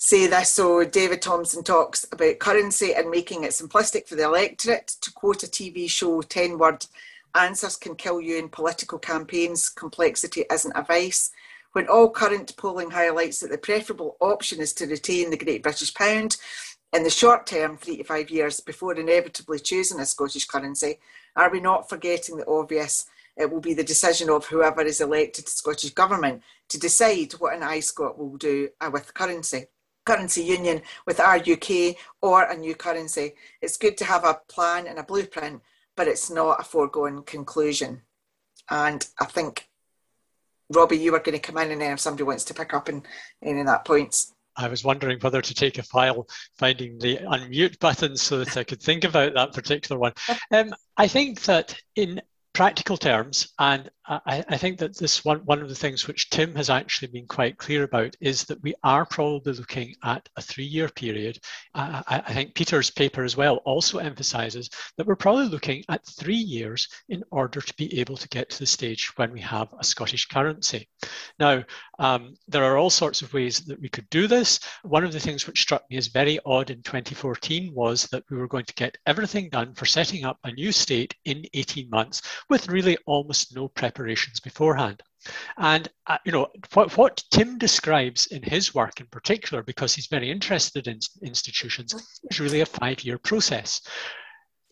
say this. So David Thompson talks about currency and making it simplistic for the electorate. To quote a TV show, 10 word answers can kill you in political campaigns. Complexity isn't a vice. When all current polling highlights that the preferable option is to retain the Great British Pound in the short term, three to five years, before inevitably choosing a Scottish currency, are we not forgetting the obvious? It will be the decision of whoever is elected to Scottish Government to decide what an iScot will do with currency currency union with our UK or a new currency. It's good to have a plan and a blueprint, but it's not a foregone conclusion. And I think, Robbie, you were going to come in and then if somebody wants to pick up in any of that points. I was wondering whether to take a file, finding the unmute button so that I could think about that particular one. (laughs) Um, I think that in practical terms, and I, I, think that this one, one of the things which Tim has actually been quite clear about is that we are probably looking at a three-year period. I, I think Peter's paper as well also emphasizes that we're probably looking at three years in order to be able to get to the stage when we have a Scottish currency. Now, um, there are all sorts of ways that we could do this. One of the things which struck me as very odd in 2014 was that we were going to get everything done for setting up a new state in 18 months with really almost no preparation preparations beforehand. And uh, you know what, what Tim describes in his work in particular, because he's very interested in institutions, is really a five-year process,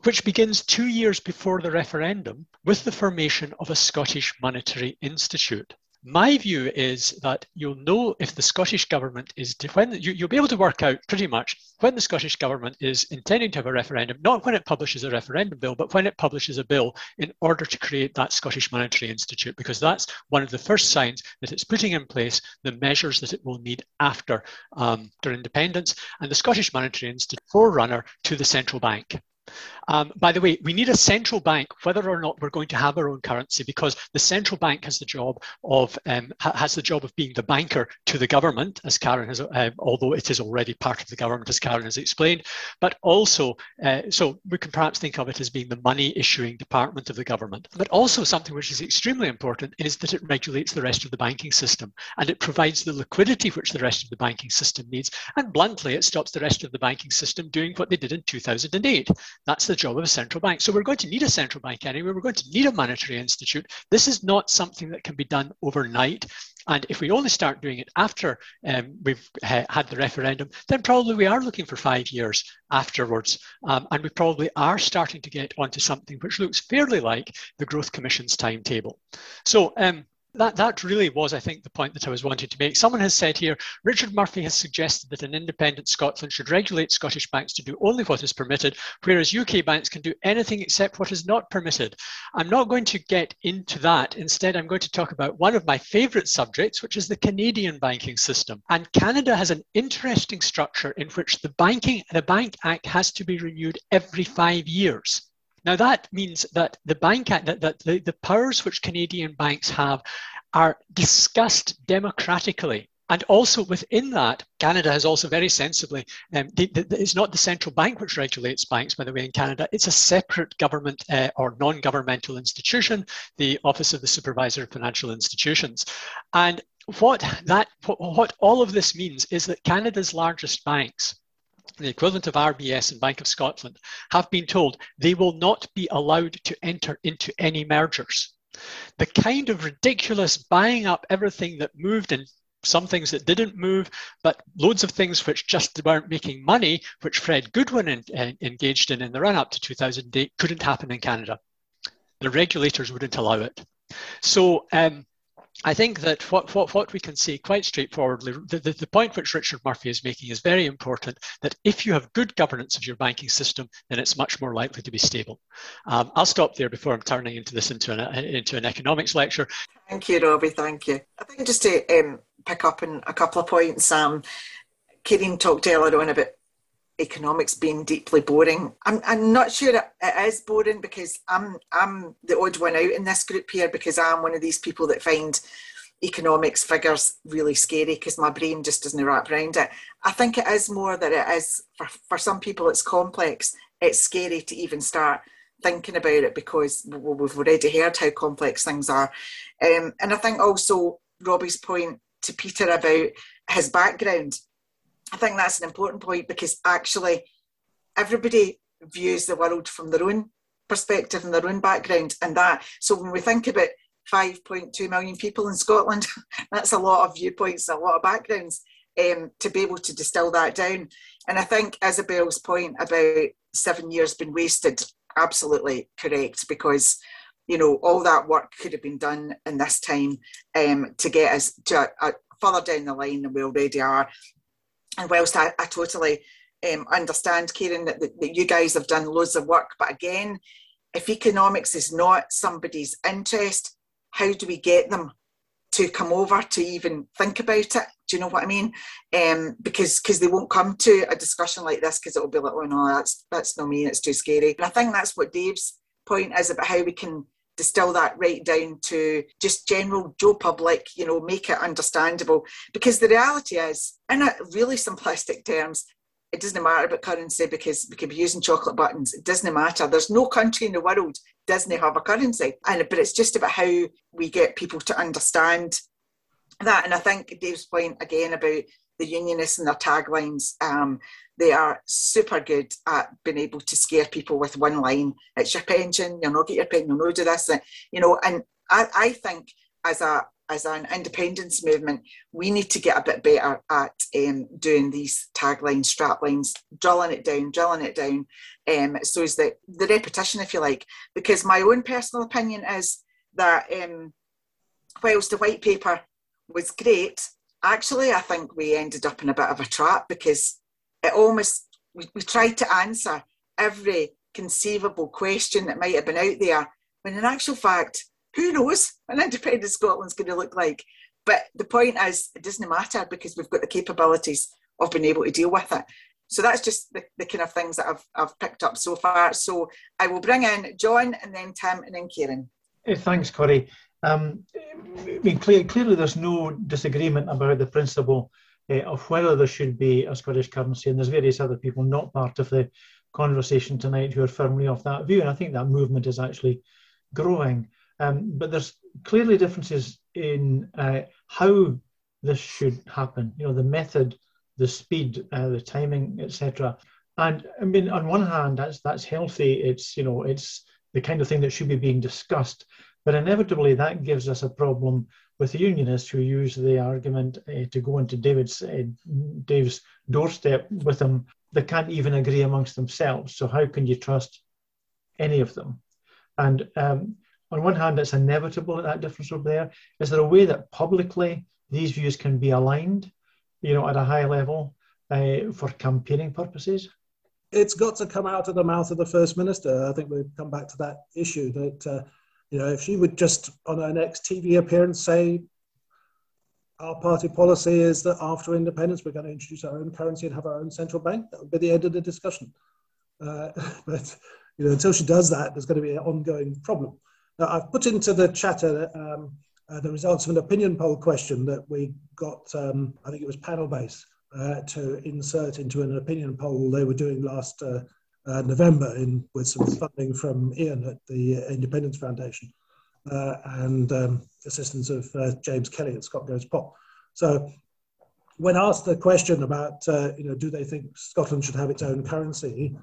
which begins two years before the referendum with the formation of a Scottish Monetary Institute. My view is that you'll know if the Scottish Government is, when you, you'll be able to work out pretty much when the Scottish Government is intending to have a referendum, not when it publishes a referendum bill, but when it publishes a bill in order to create that Scottish Monetary Institute, because that's one of the first signs that it's putting in place the measures that it will need after um, their independence. And the Scottish Monetary Institute, forerunner to the central bank. Um, by the way, we need a central bank, whether or not we're going to have our own currency, because the central bank has the job of um, ha- has the job of being the banker to the government, as Karen has, uh, although it is already part of the government, as Karen has explained. But also, uh, so we can perhaps think of it as being the money issuing department of the government. But also something which is extremely important is that it regulates the rest of the banking system and it provides the liquidity which the rest of the banking system needs. And bluntly, it stops the rest of the banking system doing what they did in 2008. That's the job of a central bank. So we're going to need a central bank anyway. We're going to need a monetary institute. This is not something that can be done overnight. And if we only start doing it after um, we've had the referendum, then probably we are looking for five years afterwards. Um, and we probably are starting to get onto something which looks fairly like the Growth Commission's timetable. So um, that, that really was, I think, the point that I was wanting to make. Someone has said here, Richard Murphy has suggested that an independent Scotland should regulate Scottish banks to do only what is permitted, whereas UK banks can do anything except what is not permitted. I'm not going to get into that. Instead, I'm going to talk about one of my favourite subjects, which is the Canadian banking system. And Canada has an interesting structure in which the banking, the Bank Act has to be renewed every five years. Now, that means that the bank that, that the, the powers which Canadian banks have are discussed democratically. And also within that, Canada has also very sensibly, um, the, the, it's not the central bank which regulates banks, by the way, in Canada. It's a separate government uh, or non governmental institution, the Office of the Supervisor of Financial Institutions. And what, that, what all of this means is that Canada's largest banks, the equivalent of RBS and Bank of Scotland, have been told they will not be allowed to enter into any mergers. The kind of ridiculous buying up everything that moved and some things that didn't move, but loads of things which just weren't making money, which Fred Goodwin in, in, engaged in in the run up to 2008, couldn't happen in Canada. The regulators wouldn't allow it. So um, I think that what, what, what we can say quite straightforwardly, the, the, the, point which Richard Murphy is making is very important, that if you have good governance of your banking system, then it's much more likely to be stable. Um, I'll stop there before I'm turning into this into an, into an economics lecture. Thank you, Robbie, thank you. I think just to um, pick up on a couple of points, um, Kieran talked earlier on about economics being deeply boring. I'm, I'm not sure it, it is boring because I'm I'm the odd one out in this group here because I'm one of these people that find economics figures really scary because my brain just doesn't wrap around it. I think it is more that it is for, for some people it's complex. It's scary to even start thinking about it because we've already heard how complex things are. Um, and I think also Robbie's point to Peter about his background I think that's an important point because actually everybody views the world from their own perspective and their own background and that so when we think about 5.2 million people in Scotland (laughs) that's a lot of viewpoints a lot of backgrounds um, to be able to distill that down. And I think Isabel's point about seven years been wasted absolutely correct because you know all that work could have been done in this time um, to get us to a, a further down the line than we already are and whilst I, I totally um, understand, that, that, that you guys have done loads of work, but again, if economics is not somebody's interest, how do we get them to come over to even think about it? Do you know what I mean? Um, because because they won't come to a discussion like this because it'll be like, oh no, that's that's not me, it's too scary. And I think that's what Dave's point is about how we can distill that right down to just general Joe public, you know, make it understandable. Because the reality is, in a really simplistic terms, it doesn't matter about currency because we can be using chocolate buttons. It doesn't matter. There's no country in the world doesn't have a currency. And but it's just about how we get people to understand that. And I think Dave's point again about the unionists and their taglines. Um, they are super good at being able to scare people with one line. It's your pension, you'll not get your pension, you'll not do this. And, You know, and I, I think as a as an independence movement, we need to get a bit better at um, doing these taglines, straplines, drilling it down, drilling it down. Um, so is the the repetition, if you like, because my own personal opinion is that um, whilst the white paper was great, actually I think we ended up in a bit of a trap because it almost we, we tried to answer every conceivable question that might have been out there, when in actual fact who knows (laughs) what independent Scotland's going to look like. But the point is, it doesn't matter because we've got the capabilities of being able to deal with it. So that's just the, the kind of things that I've, I've picked up so far. So I will bring in John and then Tim and then Kieran. Thanks, Corey. Um, I mean, clear, clearly there's no disagreement about the principle uh, of whether there should be a Scottish currency, and there's various other people not part of the conversation tonight who are firmly of that view, and I think that movement is actually growing. Um, but there's clearly differences in uh, how this should happen. You know, the method, the speed, uh, the timing, etc. And I mean, on one hand, that's that's healthy. It's you know, it's the kind of thing that should be being discussed. But inevitably, that gives us a problem with the unionists who use the argument uh, to go into David's uh, Dave's doorstep with them. They can't even agree amongst themselves. So how can you trust any of them? And um, on one hand, it's inevitable that that difference will be there. Is there a way that publicly these views can be aligned, you know, at a high level uh, for campaigning purposes? It's got to come out of the mouth of the first minister. I think we've come back to that issue that uh, you know if she would just on her next TV appearance say. Our party policy is that after independence, we're going to introduce our own currency and have our own central bank. That would be the end of the discussion. Uh, (laughs) but you know, until she does that, there's going to be an ongoing problem. Now, I've put into the chatter um, uh, the results of an opinion poll question that we got, um, I think it was Panelbase, uh, to insert into an opinion poll they were doing last uh, uh November in, with some funding from Ian at the Independence Foundation uh, and um, assistance of uh, James Kelly at Scot Goes Pop. So when asked the question about, you know, do they think Scotland should have its own currency,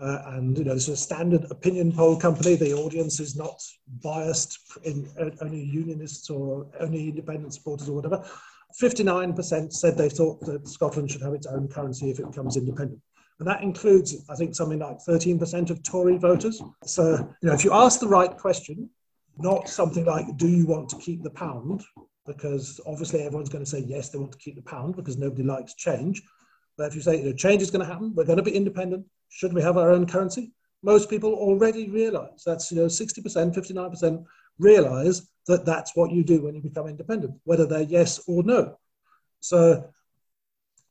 uh, and you know, this is a standard opinion poll company. The audience is not biased in uh, only unionists or only independent supporters or whatever. 59% said they thought that Scotland should have its own currency if it becomes independent. And that includes, I think, something like 13% of Tory voters. So, you know, if you ask the right question, not something like, do you want to keep the pound? Because obviously everyone's going to say yes, they want to keep the pound because nobody likes change. But if you say, you know, change is going to happen, we're going to be independent, should we have our own currency? Most people already realize that's, you know, 60%, 59% realize that that's what you do when you become independent, whether they're yes or no. So,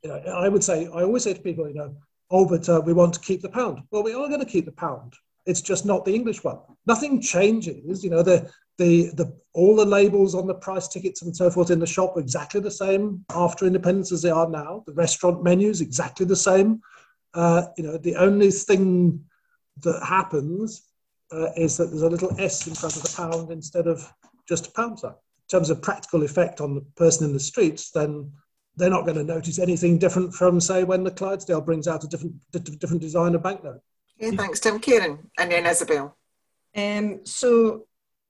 you know, I would say, I always say to people, you know, oh, but uh, we want to keep the pound. Well, we are going to keep the pound. It's just not the English one. Nothing changes. You know, the, the, the, all the labels on the price tickets and so forth in the shop are exactly the same after independence as they are now. The restaurant menus exactly the same. Uh, you know, the only thing that happens uh, is that there's a little S in front of the pound instead of just a pound sign. In terms of practical effect on the person in the streets, then they're not going to notice anything different from, say, when the Clydesdale brings out a different, different design of banknote. Yeah, thanks, Tim. Kieran, and then Isabel. Um, so,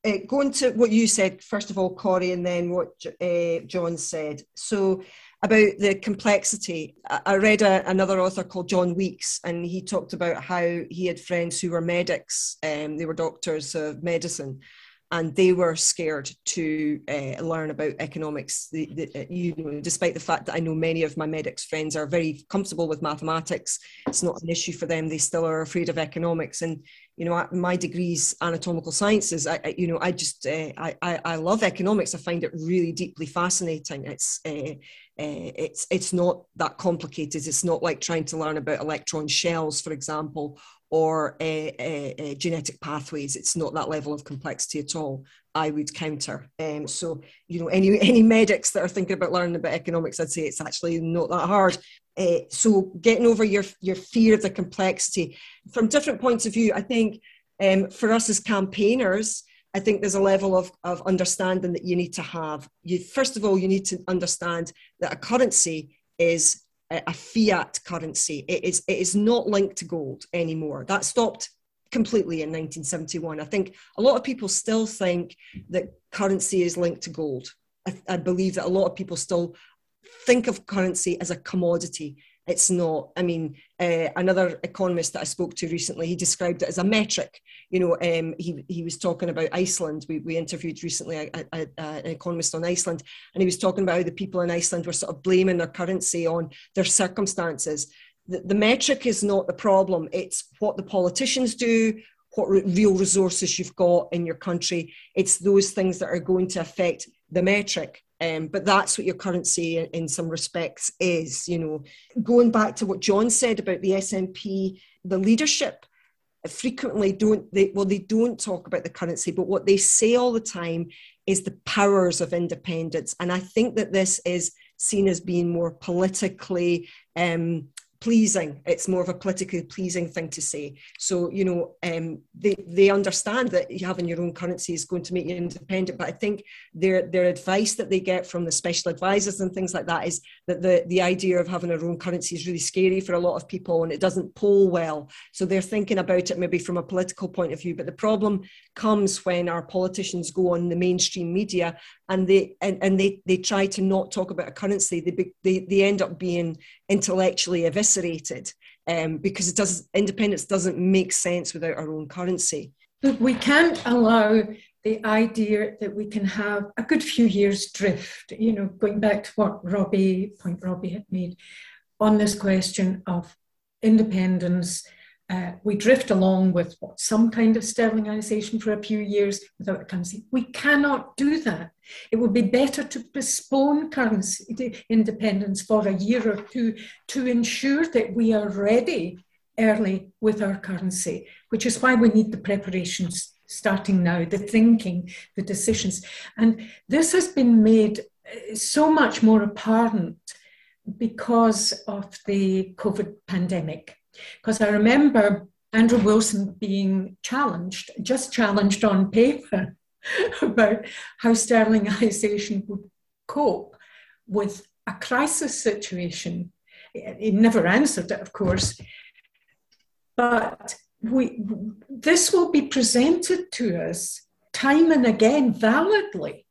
uh, going to what you said, first of all, Corey, and then what uh, John said. So, about the complexity. I read a, another author called John Weeks, and he talked about how he had friends who were medics, um, they were doctors of medicine, and they were scared to uh, learn about economics. The, the, uh, you know, despite the fact that I know many of my medics friends are very comfortable with mathematics, it's not an issue for them. They still are afraid of economics, and you know, my degree's anatomical sciences. I, I you know, I just uh, I, I love economics. I find it really deeply fascinating. It's uh, uh, it's it's not that complicated. It's not like trying to learn about electron shells, for example, or uh, uh, genetic pathways. It's not that level of complexity at all. I would counter. Um, so you know, any any medics that are thinking about learning about economics, I'd say it's actually not that hard. Uh, so getting over your your fear of the complexity from different points of view, I think um, for us as campaigners, I think there's a level of, of understanding that you need to have. You first of all, you need to understand that a currency is a, fiat currency. It is it is not linked to gold anymore. That stopped completely in 1971. I think a lot of people still think that currency is linked to gold. I, I believe that a lot of people still think of currency as a commodity it's not. I mean, uh, another economist that I spoke to recently, he described it as a metric. You know, um, he he was talking about Iceland. We, we interviewed recently a, a, a, an economist on Iceland, and he was talking about how the people in Iceland were sort of blaming their currency on their circumstances. The, the metric is not the problem. It's what the politicians do, what re- real resources you've got in your country. It's those things that are going to affect the metric. Um, but that's what your currency in, in, some respects is, you know. Going back to what John said about the SNP, the leadership frequently don't they well they don't talk about the currency but what they say all the time is the powers of independence and i think that this is seen as being more politically um, pleasing. It's more of a politically pleasing thing to say. So, you know, um, they, they understand that having your own currency is going to make you independent. But I think their, their advice that they get from the special advisors and things like that is that the, the idea of having our own currency is really scary for a lot of people and it doesn't poll well. So they're thinking about it maybe from a political point of view. But the problem comes when our politicians go on the mainstream media and they and, and they, they try to not talk about a currency. They, they, they end up being intellectually eviscerated um, because it does independence doesn't make sense without our own currency. But we can't allow the idea that we can have a good few years drift. You know, going back to what Robbie point Robbie had made on this question of independence uh, we drift along with what, some kind of sterlingization for a few years without a currency. We cannot do that. It would be better to postpone currency independence for a year or two to ensure that we are ready early with our currency, which is why we need the preparations starting now, the thinking, the decisions. And this has been made uh, so much more apparent because of the COVID pandemic because I remember Andrew Wilson being challenged, just challenged on paper, (laughs) about how sterlingization would cope with a crisis situation. He never answered it, of course, but we, this will be presented to us time and again validly.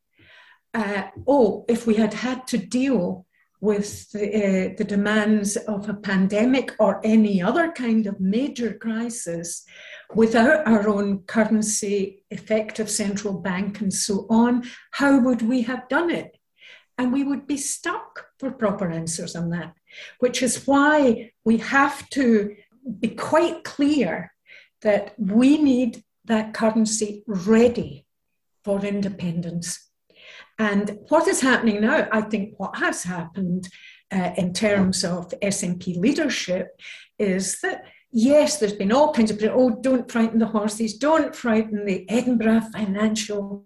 Uh, oh, if we had had to deal with the, uh, the, demands of a pandemic or any other kind of major crisis without our own currency, effective central bank, and so on, how would we have done it? And we would be stuck for proper answers on that, which is why we have to be quite clear that we need that currency ready for independence and what is happening now, I think what has happened uh, in terms of SNP leadership is that yes, there's been all kinds of, oh, don't frighten the horses, don't frighten the Edinburgh financial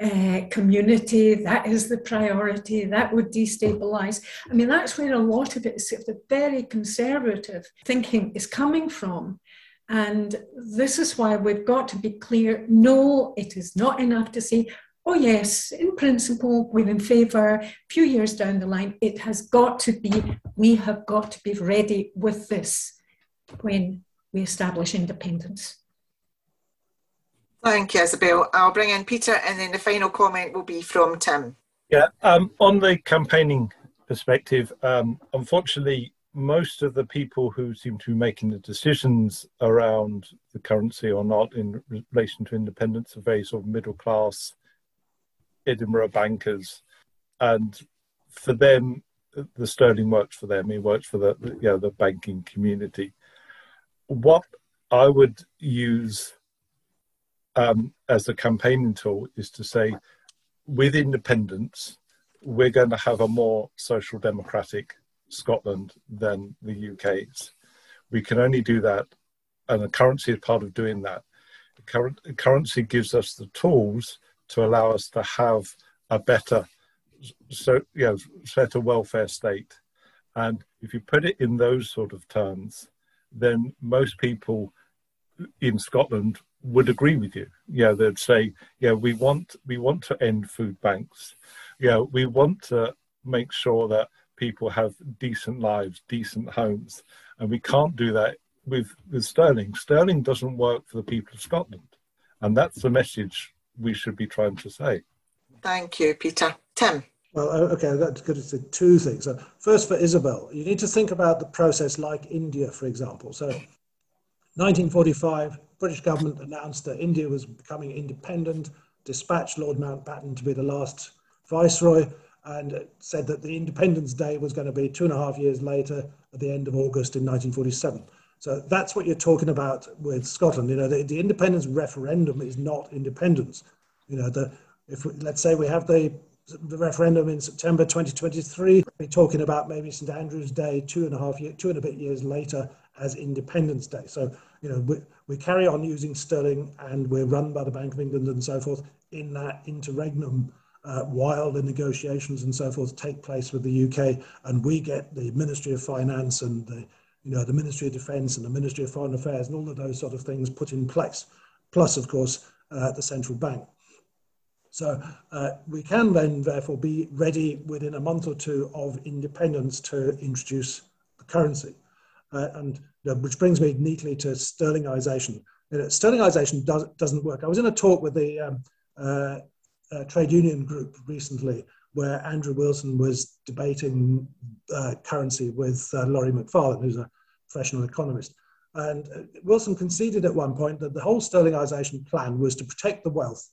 uh, community, that is the priority, that would destabilise. I mean, that's where a lot of it is sort of the very conservative thinking is coming from. And this is why we've got to be clear no, it is not enough to say, oh yes, in principle, we're in favour. A few years down the line, it has got to be, we have got to be ready with this when we establish independence. Thank you, Isabel. I'll bring in Peter and then the final comment will be from Tim. Yeah, um, on the campaigning perspective, um, unfortunately, most of the people who seem to be making the decisions around the currency or not in relation to independence are very sort of middle class Edinburgh bankers, and for them, the sterling works for them. It works for the, the you know the banking community. What I would use um, as a campaigning tool is to say, with independence, we're going to have a more social democratic Scotland than the UK's. We can only do that, and the currency is part of doing that. The currency gives us the tools to allow us to have a better so you know better welfare state. And if you put it in those sort of terms then most people in Scotland would agree with you. Yeah they'd say yeah we want we want to end food banks. Yeah we want to make sure that people have decent lives decent homes. And we can't do that with with sterling. Sterling doesn't work for the people of Scotland. And that's the message we should be trying to say. Thank you, Peter. Tim. Well, okay, I've got to say two things. So first, for Isabel, you need to think about the process like India, for example. So, 1945, British government announced that India was becoming independent, dispatched Lord Mountbatten to be the last viceroy, and said that the Independence Day was going to be two and a half years later, at the end of August in 1947. So that's what you're talking about with Scotland. You know, the, the independence referendum is not independence. You know, the if we, let's say we have the the referendum in September 2023, we're talking about maybe St Andrew's Day two and a half year, two and a bit years later as Independence Day. So you know we, we carry on using sterling and we're run by the Bank of England and so forth in that interregnum uh, while the negotiations and so forth take place with the UK, and we get the Ministry of Finance and the you know the Ministry of Defence and the Ministry of Foreign Affairs and all of those sort of things put in place, plus of course uh, the central bank. So uh, we can then therefore be ready within a month or two of independence to introduce the currency. Uh, and which brings me neatly to sterlingization. You know, sterlingization does, doesn't work. I was in a talk with the um, uh, uh, trade union group recently where Andrew Wilson was debating uh, currency with uh, Laurie Macfarlane, who's a professional economist. And uh, Wilson conceded at one point that the whole sterlingization plan was to protect the wealth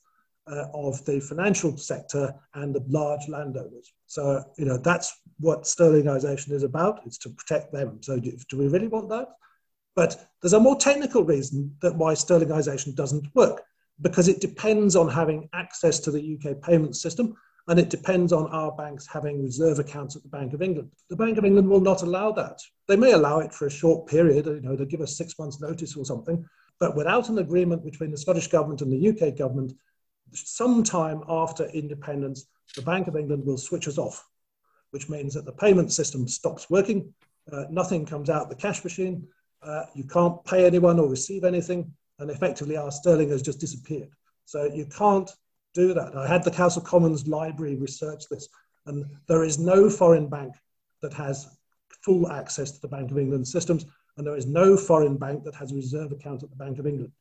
uh, of the financial sector and the large landowners. So, you know, that's what sterlingization is about. It's to protect them. So, do, do we really want that? But there's a more technical reason that why sterlingization doesn't work because it depends on having access to the UK payment system and it depends on our banks having reserve accounts at the Bank of England. The Bank of England will not allow that. They may allow it for a short period, you know, they give us six months' notice or something, but without an agreement between the Scottish Government and the UK Government, sometime after independence, the Bank of England will switch us off, which means that the payment system stops working, uh, nothing comes out of the cash machine, uh, you can't pay anyone or receive anything, and effectively our sterling has just disappeared. So you can't do that. I had the House of Commons Library research this, and there is no foreign bank that has full access to the Bank of England systems, and there is no foreign bank that has a reserve account at the Bank of England.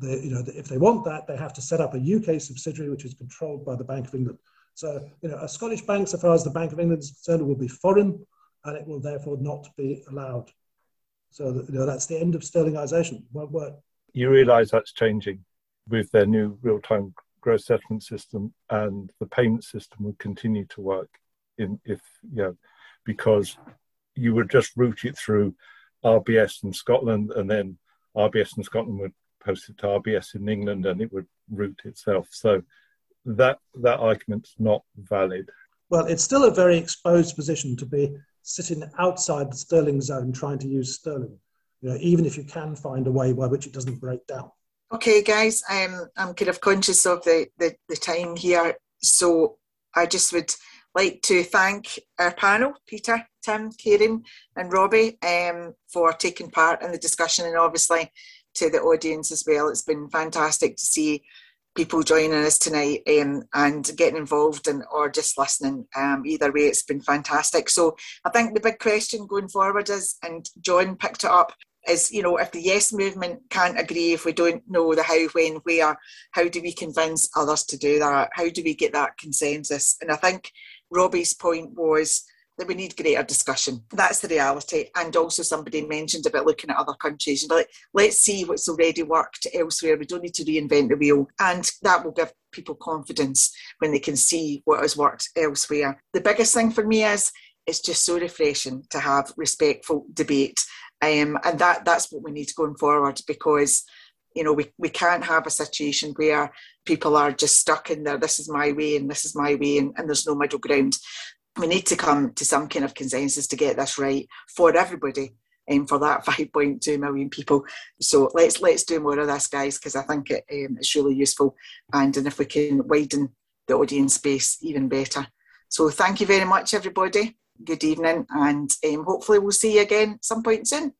They, you know, if they want that, they have to set up a UK subsidiary which is controlled by the Bank of England. So, you know, a Scottish bank, so far as the Bank of England is concerned, will be foreign, and it will therefore not be allowed. So, you know, that's the end of sterlingisation. Won't work. You realise that's changing with their new real-time gross settlement system, and the payment system would continue to work in if you know because you would just route it through RBS in Scotland, and then RBS in Scotland would post it to RBS in England and it would route itself. So that that argument's not valid. Well, it's still a very exposed position to be sitting outside the sterling zone trying to use sterling. You know, even if you can find a way by which it doesn't break down. Okay, guys, I'm I'm kind of conscious of the, the, the time here. So I just would like to thank our panel, Peter, Tim, Kieran, and Robbie, um, for taking part in the discussion and obviously to the audience as well. It's been fantastic to see people joining us tonight um, and getting involved and or just listening. Um, either way, it's been fantastic. So I think the big question going forward is, and John picked it up, is you know if the yes movement can't agree, if we don't know the how, when, where, how do we convince others to do that? How do we get that consensus? And I think Robbie's point was that we need greater discussion. That's the reality. And also, somebody mentioned about looking at other countries. Like, let's see what's already worked elsewhere. We don't need to reinvent the wheel. And that will give people confidence when they can see what has worked elsewhere. The biggest thing for me is it's just so refreshing to have respectful debate. Um, and that that's what we need going forward because you know we, we can't have a situation where people are just stuck in there this is my way and this is my way and, and there's no middle ground we need to come to some kind of consensus to get this right for everybody and um, for that (laughs) 5.2 million people. So let's let's do more of this, guys, because I think it, um, it's really useful. And, and if we can widen the audience space, even better. So thank you very much, everybody. Good evening, and um, hopefully we'll see you again some point soon.